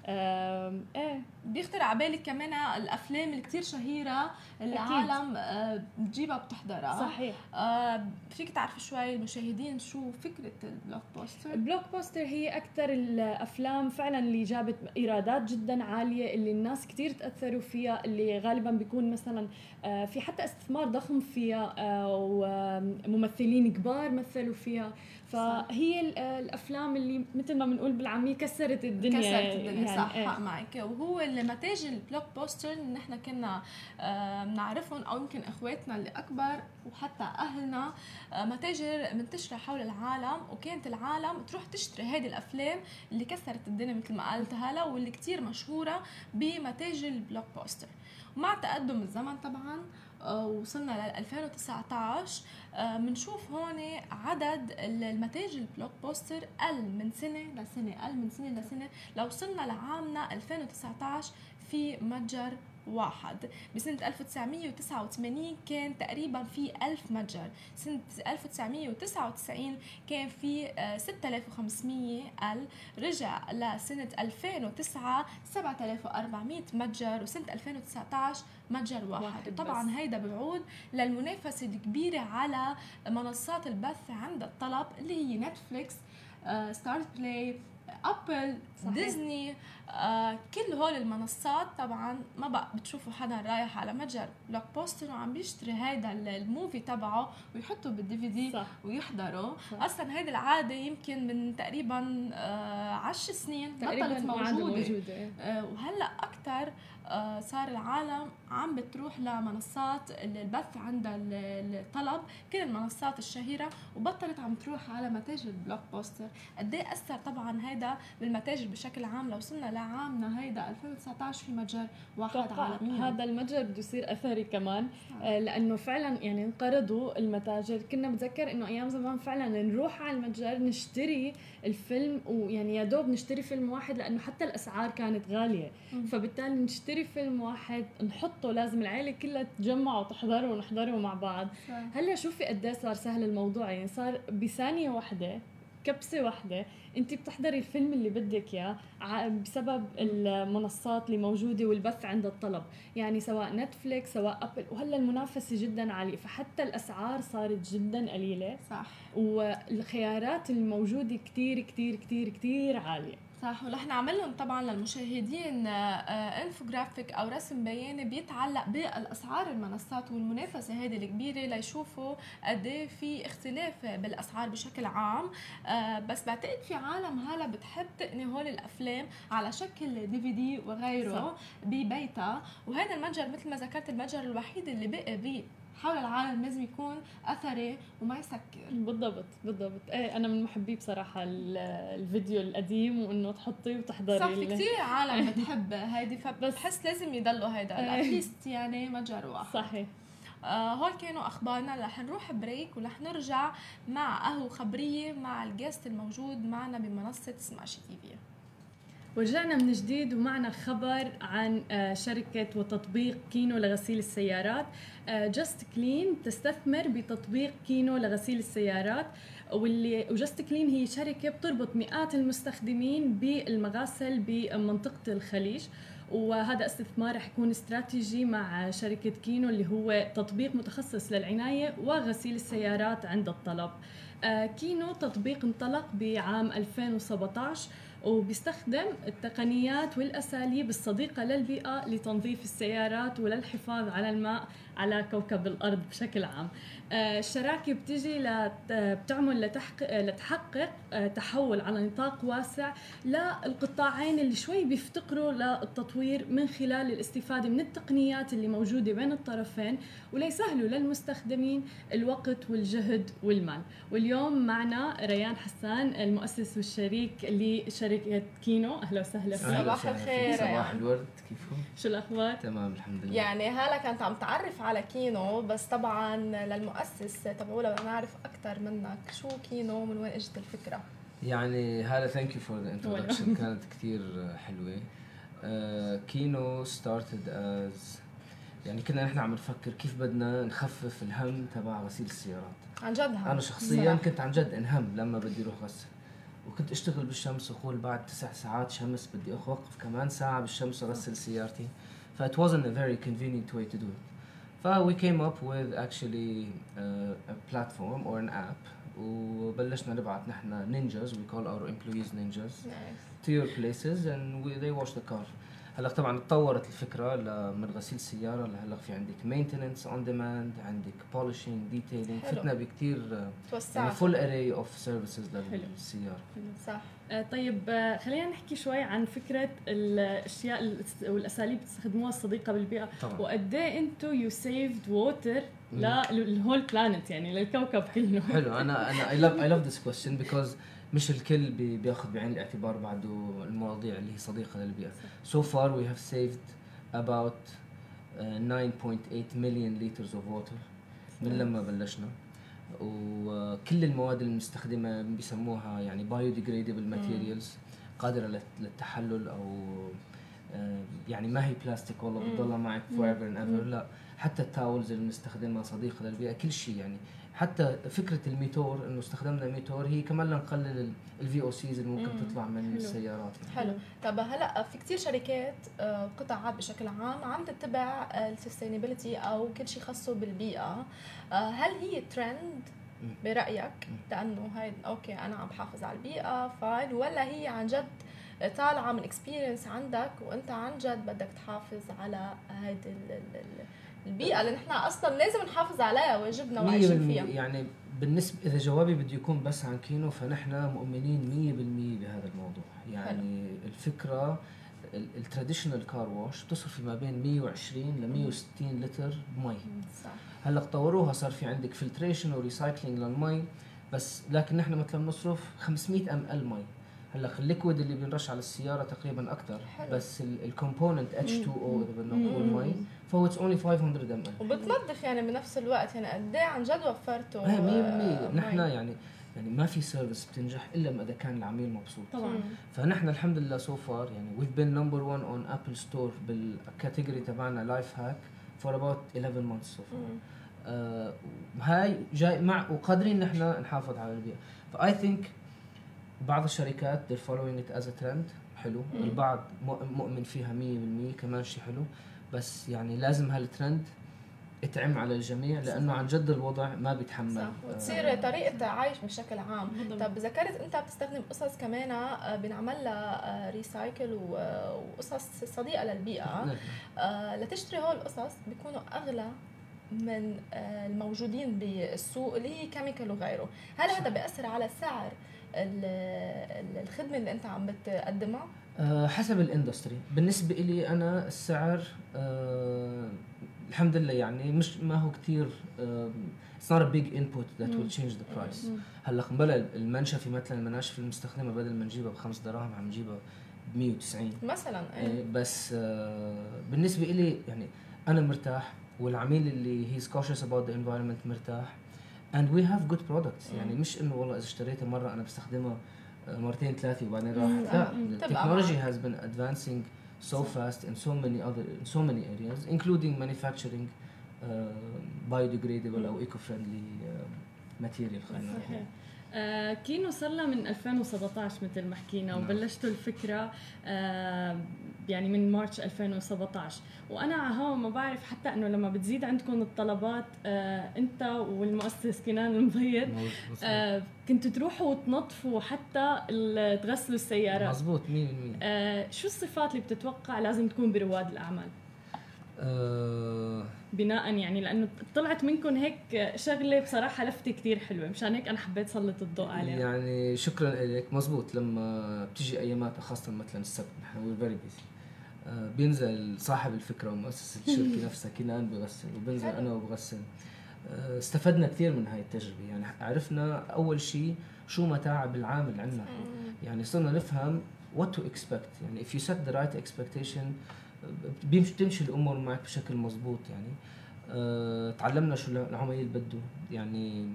إيه. بيخطر على بالك كمان الأفلام اللي كثير شهيرة اللي العالم آه، بتجيبها بتحضرها. صحيح. آه فيك تعرفي شوي المشاهدين شو فكرة ال blockbuster ال blockbuster هي أكثر الأفلام فعلا اللي جابت إيرادات جدا عالية اللي الناس كثير تأثروا فيها اللي غالبا بيكون مثلا آه في حتى استثمار ضخم فيها آه وممثلين كبار مثلوا فيها. فهي الأفلام اللي مثل ما بنقول بالعامية كسرت الدنيا. كسرت الدنيا يعني صح إيه. معك. وهو النتائج ال blockbuster نحن كنا بنعرفهم أو يمكن إخواتنا اللي اكبر وحتى أهلنا آه، متاجر منتشرة حول العالم وكانت العالم تروح تشتري هذه الأفلام اللي كسرت الدنيا مثل ما قلت هلا واللي كتير مشهورة بمتاجر البلوك بوستر. ومع تقدم الزمن طبعا آه، وصلنا ل 2019 بنشوف هون عدد المتاجر البلوك بوستر قل من سنة لسنة قل من سنة لسنة. لو وصلنا لعامنا 2019 في متجر واحد. بسنة 1989 كان تقريبا في ألف متجر. سنة 1999 كان في 6500 آه، أل. رجع لسنة 2009 7400 متجر وسنة 2019 متجر واحد, واحد طبعا هيدا بعود للمنافسة الكبيرة على منصات البث عند الطلب اللي هي نتفليكس ستارز بلاي ابل صحيح. ديزني آه كل هول المنصات طبعا ما بقى بتشوفوا حدا رايح على متجر بلوكباستر وعم بيشتري هيدا ال movie تبعه ويحطه بال DVD ويحضره صح. أصلا هيدي العادة يمكن من تقريبا آه عشر سنين بطلت موجودة, موجودة. آه وهلأ أكثر آه، صار العالم عم بتروح لمنصات البث عند الطلب كل المنصات الشهيرة وبطلت عم تروح على متاجر البلوكباستر. قد إيه أثر طبعا هيدا بالمتاجر بشكل عام؟ لو وصلنا لعامنا هيدا 2019 في متجر واحد عالميا. هذا المتجر بده يصير أثري كمان آه. لأنه فعلا يعني انقرضوا المتاجر. كنا بتذكر إنه أيام زمان فعلا نروح على المتجر نشتري الفيلم ويعني يا دوب نشتري فيلم واحد لأنه حتى الأسعار كانت غالية. م. فبالتالي نشتري فيلم واحد نحطه لازم العائله كلها تتجمع وتحضره ونحضره مع بعض. صح. هلا شوفي قد إيه صار سهل الموضوع. يعني صار بثانية واحدة كبسة واحدة أنت بتحضري الفيلم اللي بدك إياه بسبب المنصات اللي موجودة والبث عند الطلب. يعني سواء نتفليكس سواء ابل وهلا المنافسة جدا عالية. فحتى الأسعار صارت جدا قليلة. صح. والخيارات الموجودة كتير كتير كتير كتير عالية. صح ورح نعمل لهم طبعا للمشاهدين انفوجرافيك أو رسم بياني بيتعلق بالأسعار المنصات والمنافسة هذه الكبيرة ليشوفوا قد إيه في اختلاف بالأسعار بشكل عام. آه، بس بعتقد في عالم هلا بتحب تقني هول الأفلام على شكل دي في دي وغيره ببيتها. وهذا المتجر مثل ما ذكرت المتجر الوحيد اللي بقي حول العالم لازم يكون أثري وما يسكر. بالضبط بالضبط. إيه أنا من محبي بصراحة الفيديو القديم وإنه تحطيه وتحضري صح في كثير عالم بتحب هيدي فبحس لازم يضلوا هيدا اتليست يعني متجر واحد. صحيح. آه هول كانوا أخبارنا. رح نروح break ورح نرجع مع قهوة خبرية مع ال guest الموجود معنا بمنصة سماشي تي في ورجعنا من جديد ومعنا خبر عن آه، شركة وتطبيق كينو لغسيل السيارات. جاست آه، كلين تستثمر بتطبيق كينو لغسيل السيارات واللي وجاست كلين هي شركة بتربط مئات المستخدمين بالمغاسل بمنطقة الخليج. وهذا استثمار رح يكون استراتيجي مع شركة كينو اللي هو تطبيق متخصص للعناية وغسيل السيارات عند الطلب. آه، كينو تطبيق انطلق بعام 2017 وبيستخدم التقنيات والأساليب الصديقة للبيئة لتنظيف السيارات وللحفاظ على الماء. على كوكب الأرض بشكل عام. آه، الشراكة بتجي بتعمل لتحقق آه، تحول على نطاق واسع للقطاعين اللي شوي بيفتقروا للتطوير من خلال الاستفادة من التقنيات اللي موجودة بين الطرفين وليسهلوا للمستخدمين الوقت والجهد والمال. واليوم معنا ريان حسان المؤسس والشريك لشركة كينو. أهلا وسهلا فيك. صباح الخير صباح الورد كيفكم؟ شو الأخبار؟ تمام الحمد لله. يعني هلا كانت عم تعرف على كينو بس طبعا للمؤسس تبعوله بدنا نعرف أكثر منك شو كينو من وين إجت الفكرة؟ يعني هلا thank you for the introduction كانت كثير حلوة. كينو started as يعني كنا نحن عم نفكر كيف بدنا نخفف الهم تبع غسيل السيارات. عن جد هم أنا شخصيا كنت عن جد انهم لما بدي أروح غسل. وكنت أشتغل بالشمس وقول بعد تسع ساعات شمس بدي أوقف كمان ساعة بالشمس واغسل سيارتي. ف it wasn't a very convenient way to do it. ف we came up with actually uh, a platform or an app وبلشنا نبعث نحن ninjas we call our employees ninjas nice. to your places and we, they wash the car هلا طبعا تطورت الفكرة من غسيل السياره لهلأ في عندك maintenance on demand عندك polishing detailing فتنا بكثير يعني full array of services للسيارة. صح. آه، طيب آه، خلينا نحكي شوي عن فكرة الأشياء والأساليب اللي بتستخدموها الصديقة بالبيئة. وقد إيه أنتم you saved water لل whole planet يعني للكوكب كله. حلو أنا أنا I love I love this question because مش الكل بياخذ بعين الاعتبار بعده المواضيع اللي هي صديقة للبيئة. so far we have saved about uh, 9.8 مليون liters of water من لما بلشنا. وكل المواد المستخدمة بيسموها يعني biodegradable materials قادرة للتحلل أو آه، يعني ما هي بلاستيك والله بتضلها معك forever and ever لا حتى ال towels اللي بنستخدمها صديقة للبيئة كل شيء يعني حتى فكرة الميتور إنه استخدمنا ميتور هي كمان لنقلل ال VOCs اللي ممكن مم. تطلع من حلو. السيارات. حلو. طب هلأ في كثير شركات آه، قطاعات بشكل عام عم تتبع ال sustainability أو كل شيء خاصه بالبيئة. آه، هل هي ترند برأيك؟ لأنه هاي okay أنا عم بحافظ على البيئة fine ولا هي عن جد طالعة من experience عندك وأنت عن جد بدك تحافظ على هيدي البيئة اللي نحن أصلا لازم نحافظ عليها واجبنا وعايشين فيها. يعني بالنسبة إذا جوابي بده يكون بس عن كينو فنحن مؤمنين 100% بهذا الموضوع. يعني حلو. الفكرة ال traditional car wash بتصرف ما بين 120 ل 160 لتر مي. صح. هلأ طوروها صار في عندك filtration و recycling للمي بس لكن نحن مثلا بنصرف 500 ml مي. هلا ال liquid اللي بينرش على السيارة تقريبا أكثر بس ال component H2O إذا بدنا نقول مي فهو it's only 500 ml وبتنظف يعني بنفس الوقت يعني قد إيه عن جد وفرته 100% آه، نحن يعني يعني ما في service بتنجح إلا ما إذا كان العميل مبسوط. طبعا. فنحن الحمد لله so far يعني we've been number 1 on Apple Store بال category تبعنا لايف هاك for about 11 months so far هاي جاي مع وقادرين نحن نحافظ على البيئه ف I think بعض الشركات they're following it as a trend. حلو. مم. البعض مؤ- مؤمن فيها 100% كمان شيء حلو. بس يعني لازم هالترند يتعم على الجميع لأنه عن جد الوضع ما بيتحمل. صح. آه، وتصير طريقة عيش بشكل عام. طب ذكرت أنت بتستخدم قصص كمان آه، بنعمل لها recycle وقصص صديقة للبيئة. نعم. آه، لتشتري هول القصص بيكونوا أغلى من آه، الموجودين بالسوق اللي هي chemical وغيره. هل هذا بيأثر على سعر الخدمة اللي أنت عم بتقدمها آه، حسب ال industry بالنسبة لي أنا السعر آه الحمد لله يعني مش ما هو كثير big input that مم. will change the price مم. هلأ بلا المنشفي مثلا المناشف المستخدمة بدل ما نجيبها بخمس دراهم عم نجيبها ب 190 مثلا إيه، إيه. بس آه، بالنسبة لي يعني أنا مرتاح والعميل اللي he's cautious about the environment مرتاح and we have good products يعني مش انه والله اذا اشتريتها مره انا بستخدمها آه، مرتين ثلاثه وبعدين راحت لا مم. تبقى التكنولوجي معك. has been advancing so fast in so many other in so many areas including manufacturing uh, biodegradable او eco-friendly uh, material خلينا نقول. آه كينو صار لها من 2017 مثل ما حكينا نعم. وبلشتوا الفكرة آه يعني من مارش 2017 وأنا على هوا ما بعرف حتى إنه لما بتزيد عندكم الطلبات آه أنت والمؤسس كنان المبيض آه كنتوا تروحوا وتنظفوا حتى تغسلوا السيارات. مزبوط 100% آه شو الصفات اللي بتتوقع لازم تكون برواد الأعمال؟ آه، بناء يعني لأنه طلعت منكم هيك شغلة بصراحة لفتة كتير حلوة. مشان هيك أنا حبيت سلط الضوء عليها. يعني شكرا لك مزبوط. لما بتيجي ايامات خاصه مثلا السبت نحن we're very busy بينزل صاحب الفكرة ومؤسس الشركة نفسها كنان بغسل وبنزل. أنا وبغسل. آه، استفدنا كثير من هاي التجربة. يعني عرفنا أول شيء شو متاعب العامل عندنا. يعني صرنا نفهم what to expect. يعني if you set the right expectation بيمشي تمشي الأمور معك بشكل مزبوط يعني. أه تعلمنا شو العميل بده يعني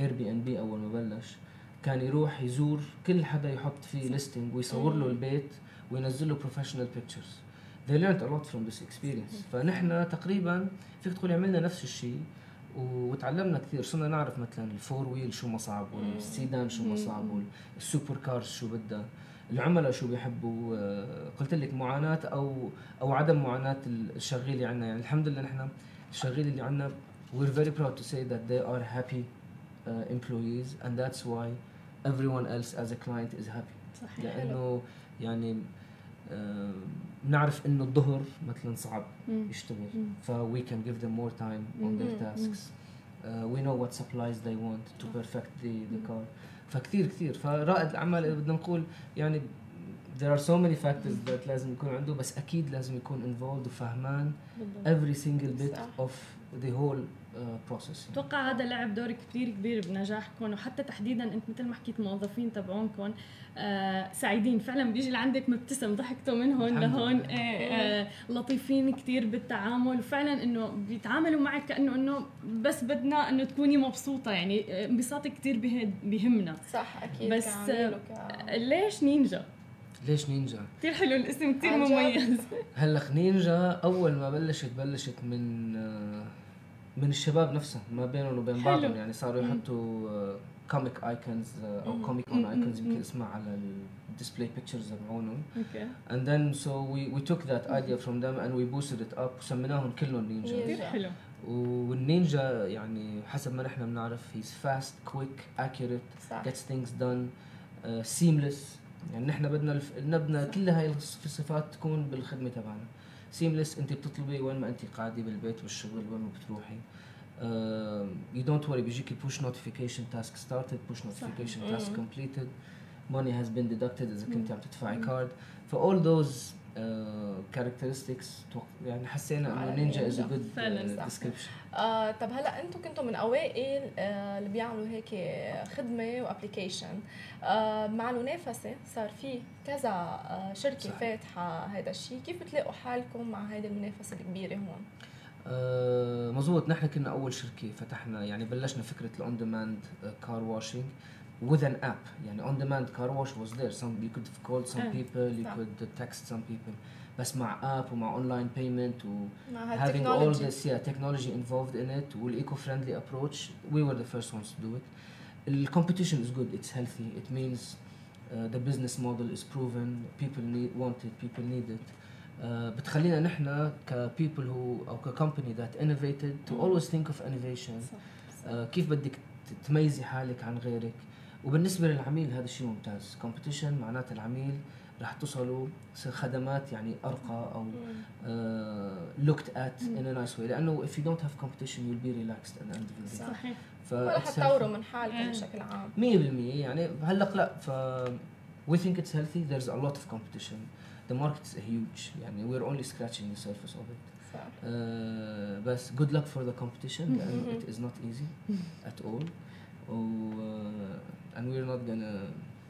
اير بي ان بي أول ما بلش. كان يروح يزور كل حدا يحط فيه listing ويصور له. البيت وينزل له professional pictures they learned a lot from this experience. فنحن تقريبا فيك تقولي عملنا نفس الشيء وتعلمنا كثير. صرنا نعرف مثلا ال four wheel شو مصعب والسيدان شو مصعب وال super cars شو بدها. العملاء شو بيحبوا آه، قلت لك معاناة أو أو عدم معاناة الشغيل اللي عندنا يعني الحمد لله نحن الشغيل اللي عندنا we're very proud to say that they are happy uh, employees and that's why everyone else as a client is happy صحيح لأنه يعني آه، بنعرف إنه الظهر مثلا صعب. يشتغل. ف we can give them more time on their tasks uh, we know what supplies they want to perfect the, the car فكثير كثير. فرائد الأعمال بدنا نقول يعني there are so many factors that لازم يكون عنده بس أكيد لازم يكون involved وفهمان every single bit of the whole uh, process أتوقع هذا لعب دور كثير كبير بنجاحكم وحتى تحديدا أنت مثل ما حكيت الموظفين تبعونكم آه سعيدين فعلا بيجي لعندك مبتسم ضحكتوا منهم الحمد لهون. آه آه لطيفين كثير بالتعامل وفعلا إنه بيتعاملوا معك كأنه إنه بس بدنا إنه تكوني مبسوطة يعني آه، انبساطك كثير بيهمنا صح أكيد بس، وك- ليش نينجا؟ ليش نينجا؟ كثير حلو الاسم كثير؟ مميز هلأ نينجا أول ما بلشت بلشت من آه، من الشباب نفسهم ما بينهم وبين. بعضهم. يعني صاروا يحطوا comic icons أو مم. comic. اون icons. يمكن اسمها على ال display pictures تبعونهم okay and then so we we took that idea from them and we boosted it up. وسميناهم كلهم نينجا. كثير حلو. والنينجا يعني حسب ما نحن بنعرف he's fast quick accurate صح. gets things done uh, seamless. يعني نحن بدنا الف... بدنا كل هاي الصف- الصفات تكون بالخدمة تبعنا. Seamless انت بتطلبي وين ما انت قاعدة بالبيت بالشغل وين ما بتروحي uh, you don't worry بيجيكي push notification task started push notification task completed money has been deducted اذا كنت عم تدفعي. كارد ف all those uh, characteristics توق- يعني حسينا إنه نينجا is a نينجا. good فعلاً صح. description آه طب هلا أنتم كنتوا من أوائل آه اللي بيعملوا هيك خدمة و application آه مع المنافسه صار في كذا آه شركة. فاتحة هذا الشيء كيف بتلاقوا حالكم مع هيدي المنافسة الكبيرة هون آه، مزبوط نحن كنا أول شركة فتحنا يعني بلشنا فكرة ال on demand car washing with an app يعني on demand car wash was there some you could have called some آه، people you صح. could text some people بس مع app ومع online payment و مع having all هالتكنولوجي this yeah technology involved in it والايكو friendly approach we were the first ones to do it the competition is good it's healthy it means uh, the business model is proven people need want it people need it uh, بتخلينا نحن ك people who او ك company that innovated to always think of innovation صح uh, كيف بدك ت- تميزي حالك عن غيرك وبالنسبة للعميل هذا الشيء ممتاز. كومبيتيشن معناته العميل راح توصلوا خدمات يعني أرقى أو look at it in nice way لأنه if you don't have competition you be relaxed and and صحيح. فراح تطوروا من حالكم بشكل عام. 100% يعني هلق لا ف we think it's healthy there's a lot of competition the market is huge يعني we are only scratching the surface of it بس good luck for the competition لأنه it is not easy at all and we're not gonna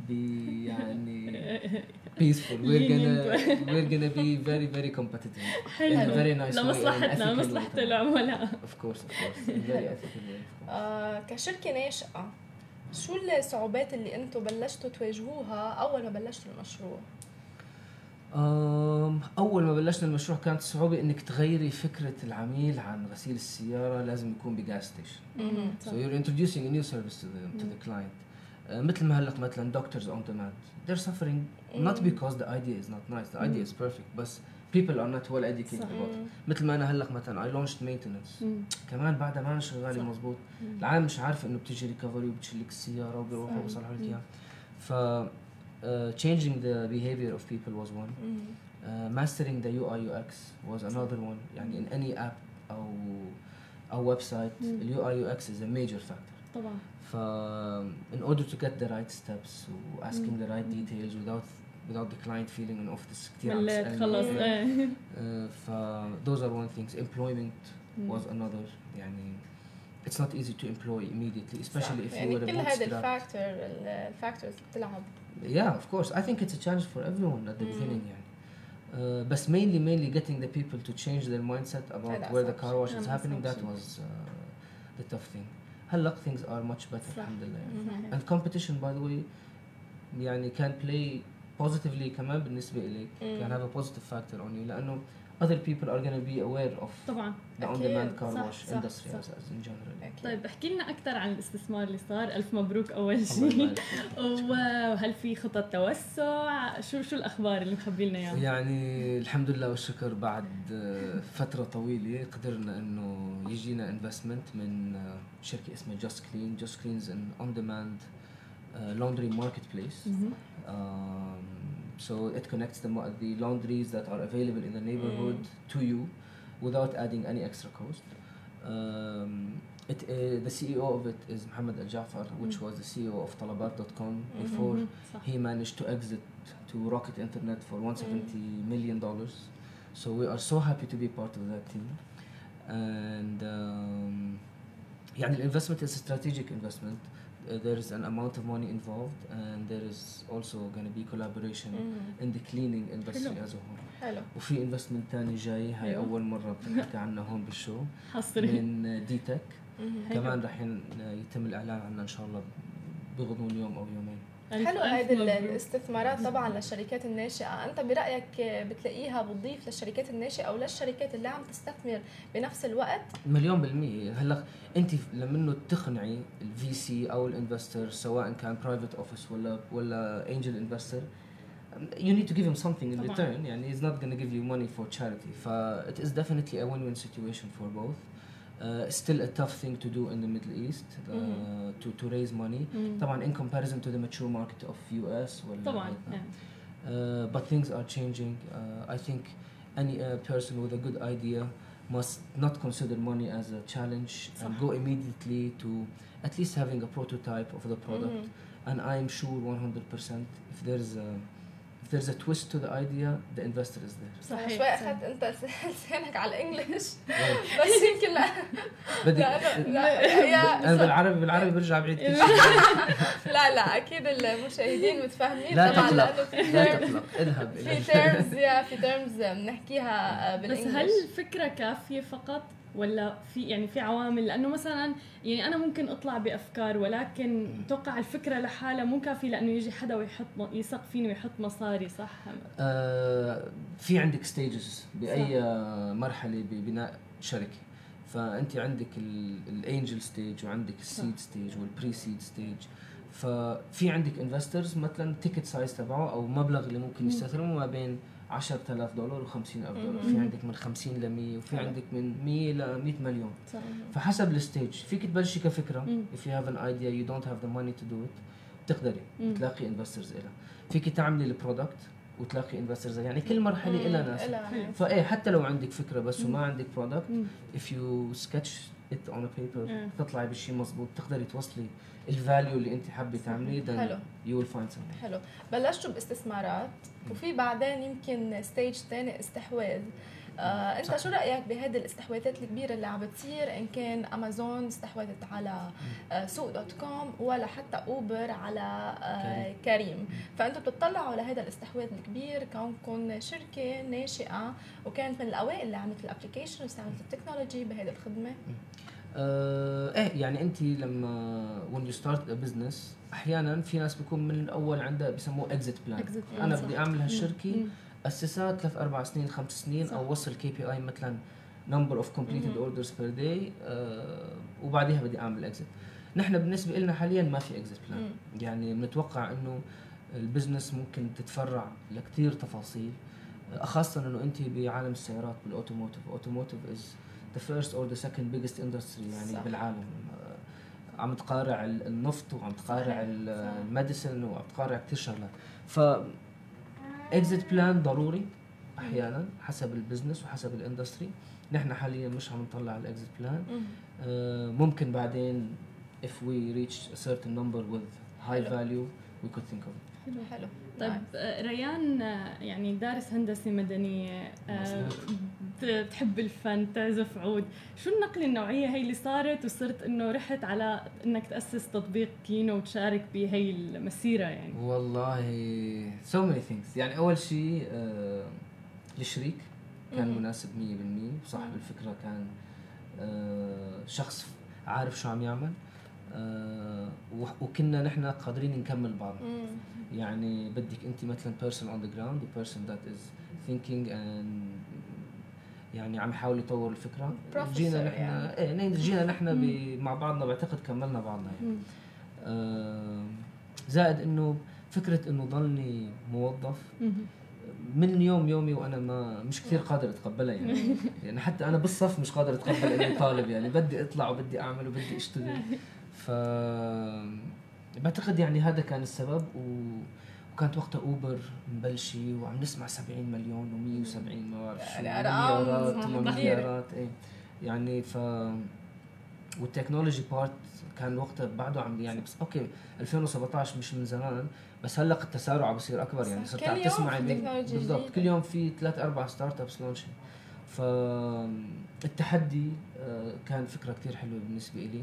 be يعني peaceful. We're gonna we're gonna be very very competitive. حلو. In a very nice لمصلحتنا لمصلحة العملاء. Of course of course. Very ethical way آه، كشركة ناشئة شو الصعوبات اللي أنتم بلشتوا تواجهوها أول ما بلشتوا المشروع؟ أول ما بلشنا المشروع كانت صعوبة إنك تغيري فكرة العميل عن غسيل السيارة لازم يكون بجاز ستيشن. So you're introducing a new service to the client. Uh, مثل ما هلق مثلا doctors on demand. They're suffering not Mm. because the idea is not nice. The idea is perfect, but people are not well educated صح. about it. مثل ما انا هلق مثلا I launched maintenance. مم. كمان بعدها ما انا شغالي صح. مزبوط. مم. العالم مش عارفه انه بتيجي ريكفري وبتشيل لك السياره وبيروحوا صح. بيصلحوا لك مم. اياها. ف uh, changing the behavior of people was one. Uh, mastering the UI UX was another one. يعني in any app او او website مم. ال UI UX is a major factor. طبعا ف in order to get the right steps و asking the right مم. details without without the client feeling انه اوف this كثير عم مليت تسألني. خلص مم. ايه Uh, ف those are one things. Employment مم. was another يعني it's not easy to employ immediately especially if you يعني were a كل هذه bootstrap. الفاكتور الفاكتورز بتلعب Yeah, of course. I think it's a challenge for everyone at the Mm. beginning يعني. Uh, بس mainly mainly getting the people to change their mindset about هذا where the أصعب car wash is هذا happening أصعب that شيء. was uh, the tough thing. هلا things are much better صح. الحمد لله يعني. صحيح. and competition by the way يعني can play positively كمان بالنسبة إليك Mm. can have a positive factor on you لأنه other people are going to be aware of طبعا the أكيد. on-demand car صح، wash صح، industry صح. as, as in general. أكيد. طيب احكي لنا أكثر عن الاستثمار اللي صار. ألف مبروك أول شيء. وهل في خطط توسع؟ شو شو الأخبار اللي مخبي لنا إياها؟ يعني الحمد لله والشكر. بعد فترة طويلة قدرنا إنه يجينا investment من شركة اسمها Just Clean Just Clean is an on demand laundry marketplace. um, so it connects the, the laundries that are available in the neighborhood mm. to you without adding any extra cost. Um, it, uh, the CEO of it is Mohammed Al Jafar, which mm. was the CEO of Talabat.com mm-hmm. before mm -hmm. he managed to exit to Rocket Internet for 170 mm. million dollars. So we are so happy to be part of that team. And um, yeah, the investment is a strategic investment. Uh, there is an amount of money involved and there is also going to be collaboration مم. in the cleaning industry حلو. as a whole. حلو وفي انفستمنت ثاني جاي هاي أيوة. أول مرة بنحكي عنها هون بالشو حصري من دي تك مم. حلو. كمان رح يتم الإعلان عنها إن شاء الله بغضون يوم أو يومين حلو مبروك. الاستثمارات طبعا للشركات الناشئة. أنت برأيك بتلاقيها بتضيف للشركات الناشئة أو للشركات اللي عم تستثمر بنفس الوقت؟ مليون بالمية. هلأ أنت لما تقنعي ال VC أو ال investor سواء كان private office ولا ولا angel investor you need to give him something in طبعاً. return. يعني he's not to give you money for charity. ف it is definitely a win-win situation for both. uh, still a tough thing to do in the Middle East uh, Mhm. to to raise money مم. طبعا in comparison to the mature market of US ولا طبعا هيك. يعني. Uh, but things are changing. Uh, I think any uh, person with a good idea must not consider money as a challenge and صح. go immediately to at least having a prototype of the product. مم. And I am sure 100% if there's a if there's a twist to the idea, the investor is there. صحيح. شوي. اخذت انت لسانك على ال English إيه. بس يمكن لا. بدك لا لا أنا بالعربي بالعربي برجع بعيد كل شيء. لا لا أكيد المشاهدين متفاهمين لا طبعا تقلق. لا تقلق. اذهب في تيرمز يا في تيرمز بنحكيها بس بال English. هل الفكرة كافية فقط؟ ولا في يعني في عوامل؟ لأنه مثلا يعني أنا ممكن أطلع بأفكار ولكن توقع الفكرة لحالها مو كافي لأنه يجي حدا ويحط يثق فيني ويحط مصاري صح؟ آه، في عندك stages بأي مرحلة ببناء شركة. فأنت عندك ال angel stage وعندك ال seed stage وال pre-seed stage ففي عندك investors مثلا ال ticket size تبعه أو المبلغ اللي ممكن مم. يستثمروا ما بين 10000 دولار و50000 دولار. في عندك من 50 ل 100 وفي. عندك من 100 ل 100 مليون. صح. فحسب ال stage فيك تبلشي كفكرة. if you have an idea you don't have the money to do it بتقدري. تلاقي investors لها فيك تعملي ال product وتلاقي investors يعني كل مرحلة لها ناس. فإيه حتى لو عندك فكرة بس. وما عندك product if you sketch it on a paper مم. تطلعي بشيء مزبوط تقدري توصلي ال value اللي انت حابة تعمليه then حلو. you will find something. حلو. بلشتوا باستثمارات وفي بعدين يمكن stage ثاني استحواذ. آه، أنت صح. شو رأيك بهذه الاستحواذات الكبيرة اللي عم بتصير؟ إن كان أمازون استحوذت على آه، سوق دوت كوم ولا حتى أوبر على آه، كريم. فانتم بتطلعوا لهذا الاستحواذ الكبير كونكم شركة ناشئة وكانت من الأوائل اللي عملت ال application واستعملت ال technology بهذه الخدمة. آه إيه يعني أنت لما when you start a business أحيانا في ناس بيكون من الأول عندها plan. Exit plan، أنا. بدي أعمل هالشركة اسسها ثلاث أربع سنين خمس سنين صح. أو وصل KPI مثلا completed مم. orders per day آه وبعديها بدي أعمل exit نحن بالنسبة لنا حاليا ما في exit plan يعني بنتوقع إنه ال business ممكن تتفرع لكثير تفاصيل آه، خاصة إنه أنت بعالم السيارات بال automotive automotive is the first or the second biggest industry يعني صح. بالعالم آه، عم تقارع ال- النفط وعم تقارع. ال medicine وعم تقارع كثير شغلات ف exit plan ضروري أحيانا حسب ال business وحسب ال industry نحن حاليا مش عم نطلع على ال exit plan آه، ممكن بعدين if we reach a certain number with high value we could think of it. حلو حلو. طيب. آه، ريان آه، يعني دارس هندسة مدنية آه،. بتحب الفن تعزف عود شو النقلة النوعية هي اللي صارت وصرت إنه رحت على إنك تأسس تطبيق كينو وتشارك بهي المسيرة يعني والله so many things يعني أول شيء الشريك كان. مناسب 100% صاحب مم. الفكرة كان شخص عارف شو عم يعمل وكنا نحن قادرين نكمل بعض. يعني بدك انت مثلا person on the ground و person that is thinking and يعني عم يحاول يطور الفكرة. جينا نحن يعني. إيه جينا نحن ب- مع بعضنا بعتقد كملنا بعضنا يعني. آه، زائد إنه فكرة إنه ضلني موظف. من يوم يومي وأنا ما مش كثير قادر أتقبلها يعني. يعني حتى أنا بالصف مش قادر أتقبل إني طالب يعني. بدي أطلع وبدي أعمل وبدي أشتغل. ف بعتقد يعني هذا كان السبب و... وكانت وقتها أوبر مبلشي وعم نسمع 70 مليون و170 ما بعرف مليارات كبيرة. ومليارات إيه يعني ف وال technology part كان وقتها بعده عم يعني بس okay 2017 مش من زمان بس هلأ التسارع عم بصير أكبر يعني. صرت عم تكنولوجيا بالضبط. كل يوم في ثلاث أربع startups launch فالتحدي آه، كان فكرة كثير حلوة بالنسبة لي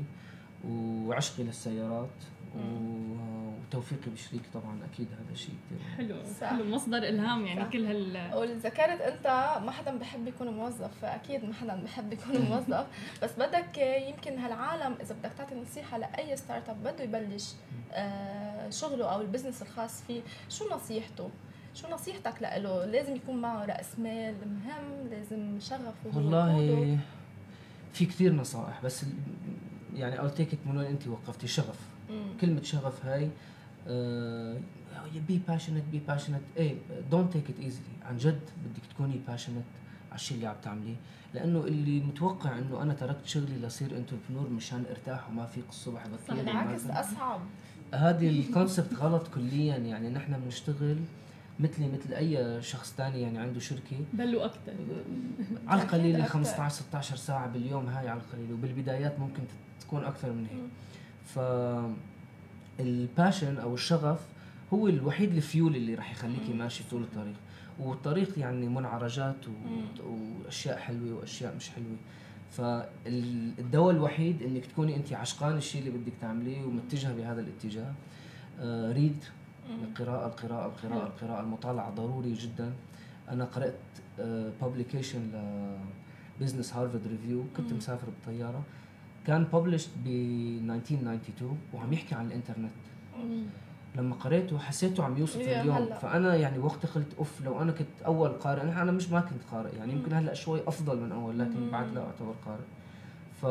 وعشقي للسيارات وتوفيقي بشريكي طبعا أكيد هذا شيء كثير حلو صح. حلو مصدر إلهام يعني صح. كل هال وذكرت أنت ما حدا بحب يكون موظف فأكيد ما حدا بحب يكون موظف بس بدك يمكن هالعالم إذا بدك تعطي نصيحة لأي startup بده يبلش آه، شغله أو ال business الخاص فيه شو نصيحته شو نصيحتك له لازم يكون معه رأس مال مهم لازم شغفه. والله في كثير نصائح بس يعني I'll take it من وين أنت وقفتي شغف مم. كلمة شغف هاي be patient be patient إيه don't take it easily عن جد بدك تكوني patient على الشيء اللي عم تعمليه لأنه اللي متوقع إنه أنا تركت شغلي لصير entrepreneur مشان أرتاح وما فيق الصبح بكير وما بالعكس. أصعب هذه ال concept غلط كليا يعني نحن بنشتغل مثلي مثل أي شخص تاني يعني عنده شركة بلوا أكثر على أكيد القليل أكتر. 15 16 ساعة باليوم هاي على القليل وبالبدايات ممكن تكون أكثر من هيك. ف ال passion أو الشغف هو الوحيد الفيول اللي راح يخليكي. ماشي طول الطريق. والطريق يعني منعرجات و... وأشياء حلوة وأشياء مش حلوة. فالدواء الوحيد إنك تكوني انت عشقان الشيء اللي بدك تعمليه ومتجهة بهذا الاتجاه. آه read. القراءة القراءة القراءة القراءة المطالعة ضروري جدا. أنا قرأت publication ل Business Harvard Review كنت. مسافر بالطيارة. كان published ب 1992 وعم يحكي عن الإنترنت لما قريته حسيته عم يوصف إيه، اليوم. فأنا يعني وقتها قلت أوف لو أنا كنت أول قارئ أنا أنا مش ما كنت قارئ يعني. يمكن هلأ شوي أفضل من أول لكن. بعد لا أعتبر قارئ ف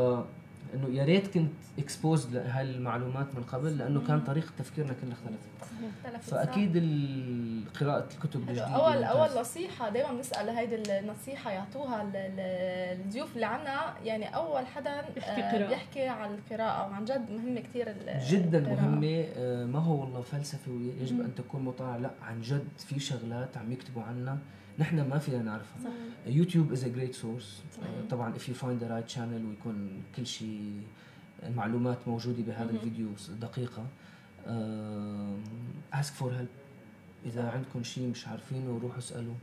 إنه يا ريت كنت exposed لهاي المعلومات من قبل لأنه كان طريقة تفكيرنا كلها اختلفت. اختلفت فأكيد قراءة الكتب. الجديدة اول ممتاز. أول نصيحة دائما بنسأل هيدي النصيحة يعطوها ال- ال- الضيوف اللي عنا. يعني أول حدا بيحكي آه، قراءة. بيحكي عن القراءة وعن جد مهمة كثير جدا مهمة. آه، ما هو والله فلسفة ويجب أن تكون مطالعة. لأ عن جد في شغلات عم يكتبوا عنها نحن ما فينا نعرفها. صح. يوتيوب is a great source طبعا if you find the right channel ويكون كل شيء المعلومات موجودة بهذا الفيديو آم، ask for help. إذا عندكم شيء مش عارفينه روحوا اسألوا.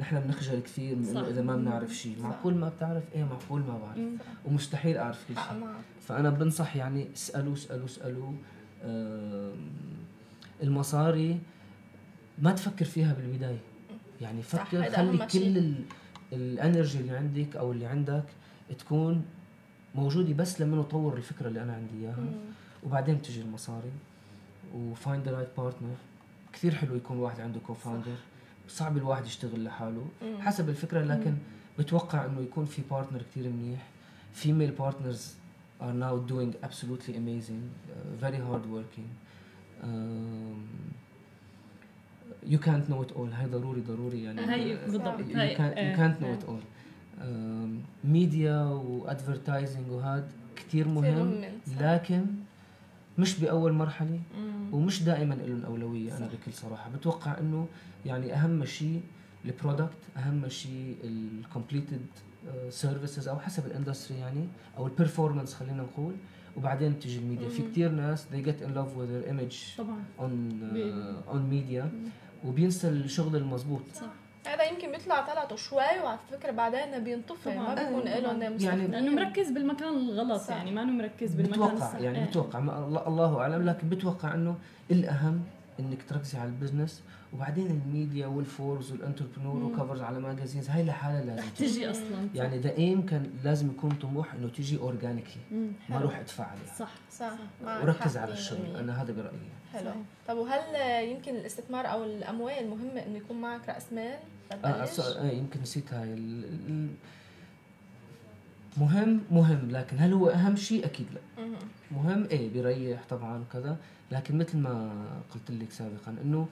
نحن بنخجل كثير من إنه صح. إذا ما بنعرف شيء. معقول ما بتعرف؟ إيه معقول ما بعرف. ومستحيل أعرف كل شيء. فأنا بنصح يعني اسألوا اسألوا اسألوا. المصاري ما تفكر فيها بالبداية. يعني فكر خلي. كل ال- الانرجي اللي عندك أو اللي عندك تكون موجودة بس لما نطور الفكرة اللي أنا عندي إياها. مم. وبعدين تجي المصاري. و find the right partner كثير حلو يكون واحد عنده co-founder صعب الواحد يشتغل لحاله. مم. حسب الفكرة لكن بتوقع إنه يكون في partner كثير منيح. female partners are now doing absolutely amazing. Uh, very hard working. Um, you can't know it all هاي ضروري ضروري يعني هاي بالضبط هاي آه، know آه. it all um, media و advertising وهذا كثير مهم. لكن مش بأول مرحلة. ومش دائما لهم اولويه أنا. بكل صراحة بتوقع إنه يعني أهم شيء ال product أهم شيء ال completed services أو حسب ال industry يعني أو ال performance خلينا نقول وبعدين بتجي الميديا في. كثير ناس they get in love with their image طبعا on uh, on media وبينسى الشغل المضبوط صح هذا يمكن بيطلع طلعته شوي وعلى فكرة بعدين بينطفي. ما بيكون آه، لهم يعني مستقبل. لأنه مركز بالمكان الغلط صح. يعني ما إنه مركز بالمكان بتوقع الصح يعني إيه. بتوقع ما الله, الله أعلم لكن بتوقع إنه الأهم إنك تركزي على ال business وبعدين ال media و Forbes و Entrepreneur. و covers على magazines هاي لحالها لازم رح تجي أصلا يعني the aim كان لازم يكون طموح إنه تيجي organically. ما. أروح ادفع عليها صح صح وركز على الشغل 100%. أنا هذا برأيي حلو. طب وهل يمكن الاستثمار أو الأموال مهمه إنه يكون معك رأس مال؟ آه؟ آه آه يمكن نسيت هاي. مهم مهم لكن هل هو أهم شيء؟ أكيد لا. مهم. مهم؟ إيه بيريح طبعا كذا لكن مثل ما قلت لك سابقا إنه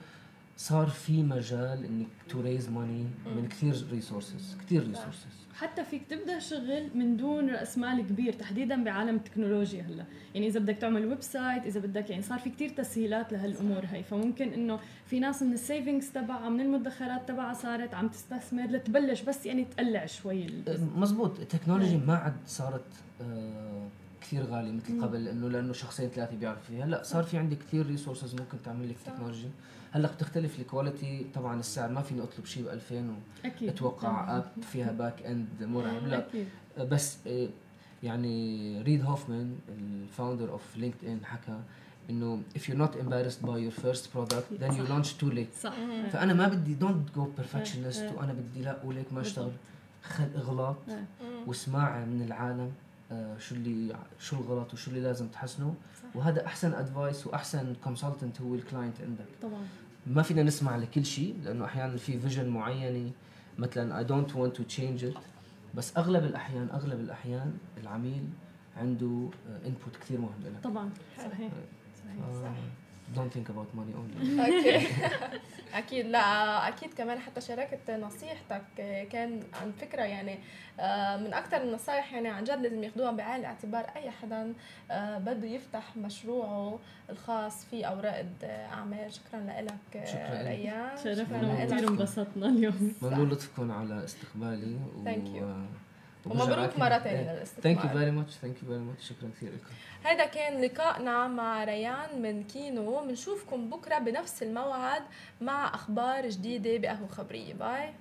صار في مجال إنك to raise money من كثير resources كثير resources حتى فيك تبدأ شغل من دون رأس مال كبير تحديدا بعالم التكنولوجيا هلأ. يعني إذا بدك تعمل website إذا بدك يعني صار في كتير تسهيلات لهالأمور هي فممكن إنه في ناس من ال savings تبعها من المدخرات تبعها صارت عم تستثمر لتبلش بس يعني تقلع شوي. مزبوط. ال technology ما عاد صارت آه كثير غالي مثل قبل لأنه لأنه شخصين ثلاثة بيعرفوا فيها. لا صار في عندك كثير resources ممكن تعمل لك. technology هلأ بتختلف ال quality طبعا السعر ما فيني أطلب شيء ب 2000 أكيد. واتوقع app فيها back end مرعب. لا. أكيد. بس آه، يعني ريد هوفمان ال founder of LinkedIn حكى إنه if you're not embarrassed by your first product then you launch too late. صح. فأنا ما بدي don't go perfectionist. وأنا بدي لا وليك ما اشتغل. خل إغلاط. واسماع من العالم. شو اللي شو الغلط وشو اللي لازم تحسنه. صح. وهذا أحسن advice وأحسن consultant هو ال client عندك. طبعا. ما فينا نسمع لكل شيء لأنه أحيانا في vision معينة. مثلا I don't want to change it. بس أغلب الأحيان أغلب الأحيان العميل عنده انبوت كثير مهم له طبعا. صحيح صحيح. آه، don't think about money only أكيد لا أكيد كمان حتى شاركت نصيحتك كان عن فكرة يعني آه، من أكثر النصائح يعني عن جد لازم ياخذوها بعين الاعتبار أي حدا آه، بده يفتح مشروعه الخاص في أو رائد اعمال شكرا لك شكراً لك. ريان شرفنا. وكثير انبسطنا اليوم ممنون لطفكم على استقبالي Thank you. وبرجع ومبروك مرة ثانية. للاستثمار. Thank you very much thank you very much. شكرا كثير لكم. هذا كان لقائنا مع ريان من كينو. بنشوفكم بكرة بنفس الموعد مع أخبار جديدة بقهوة خبرية. bye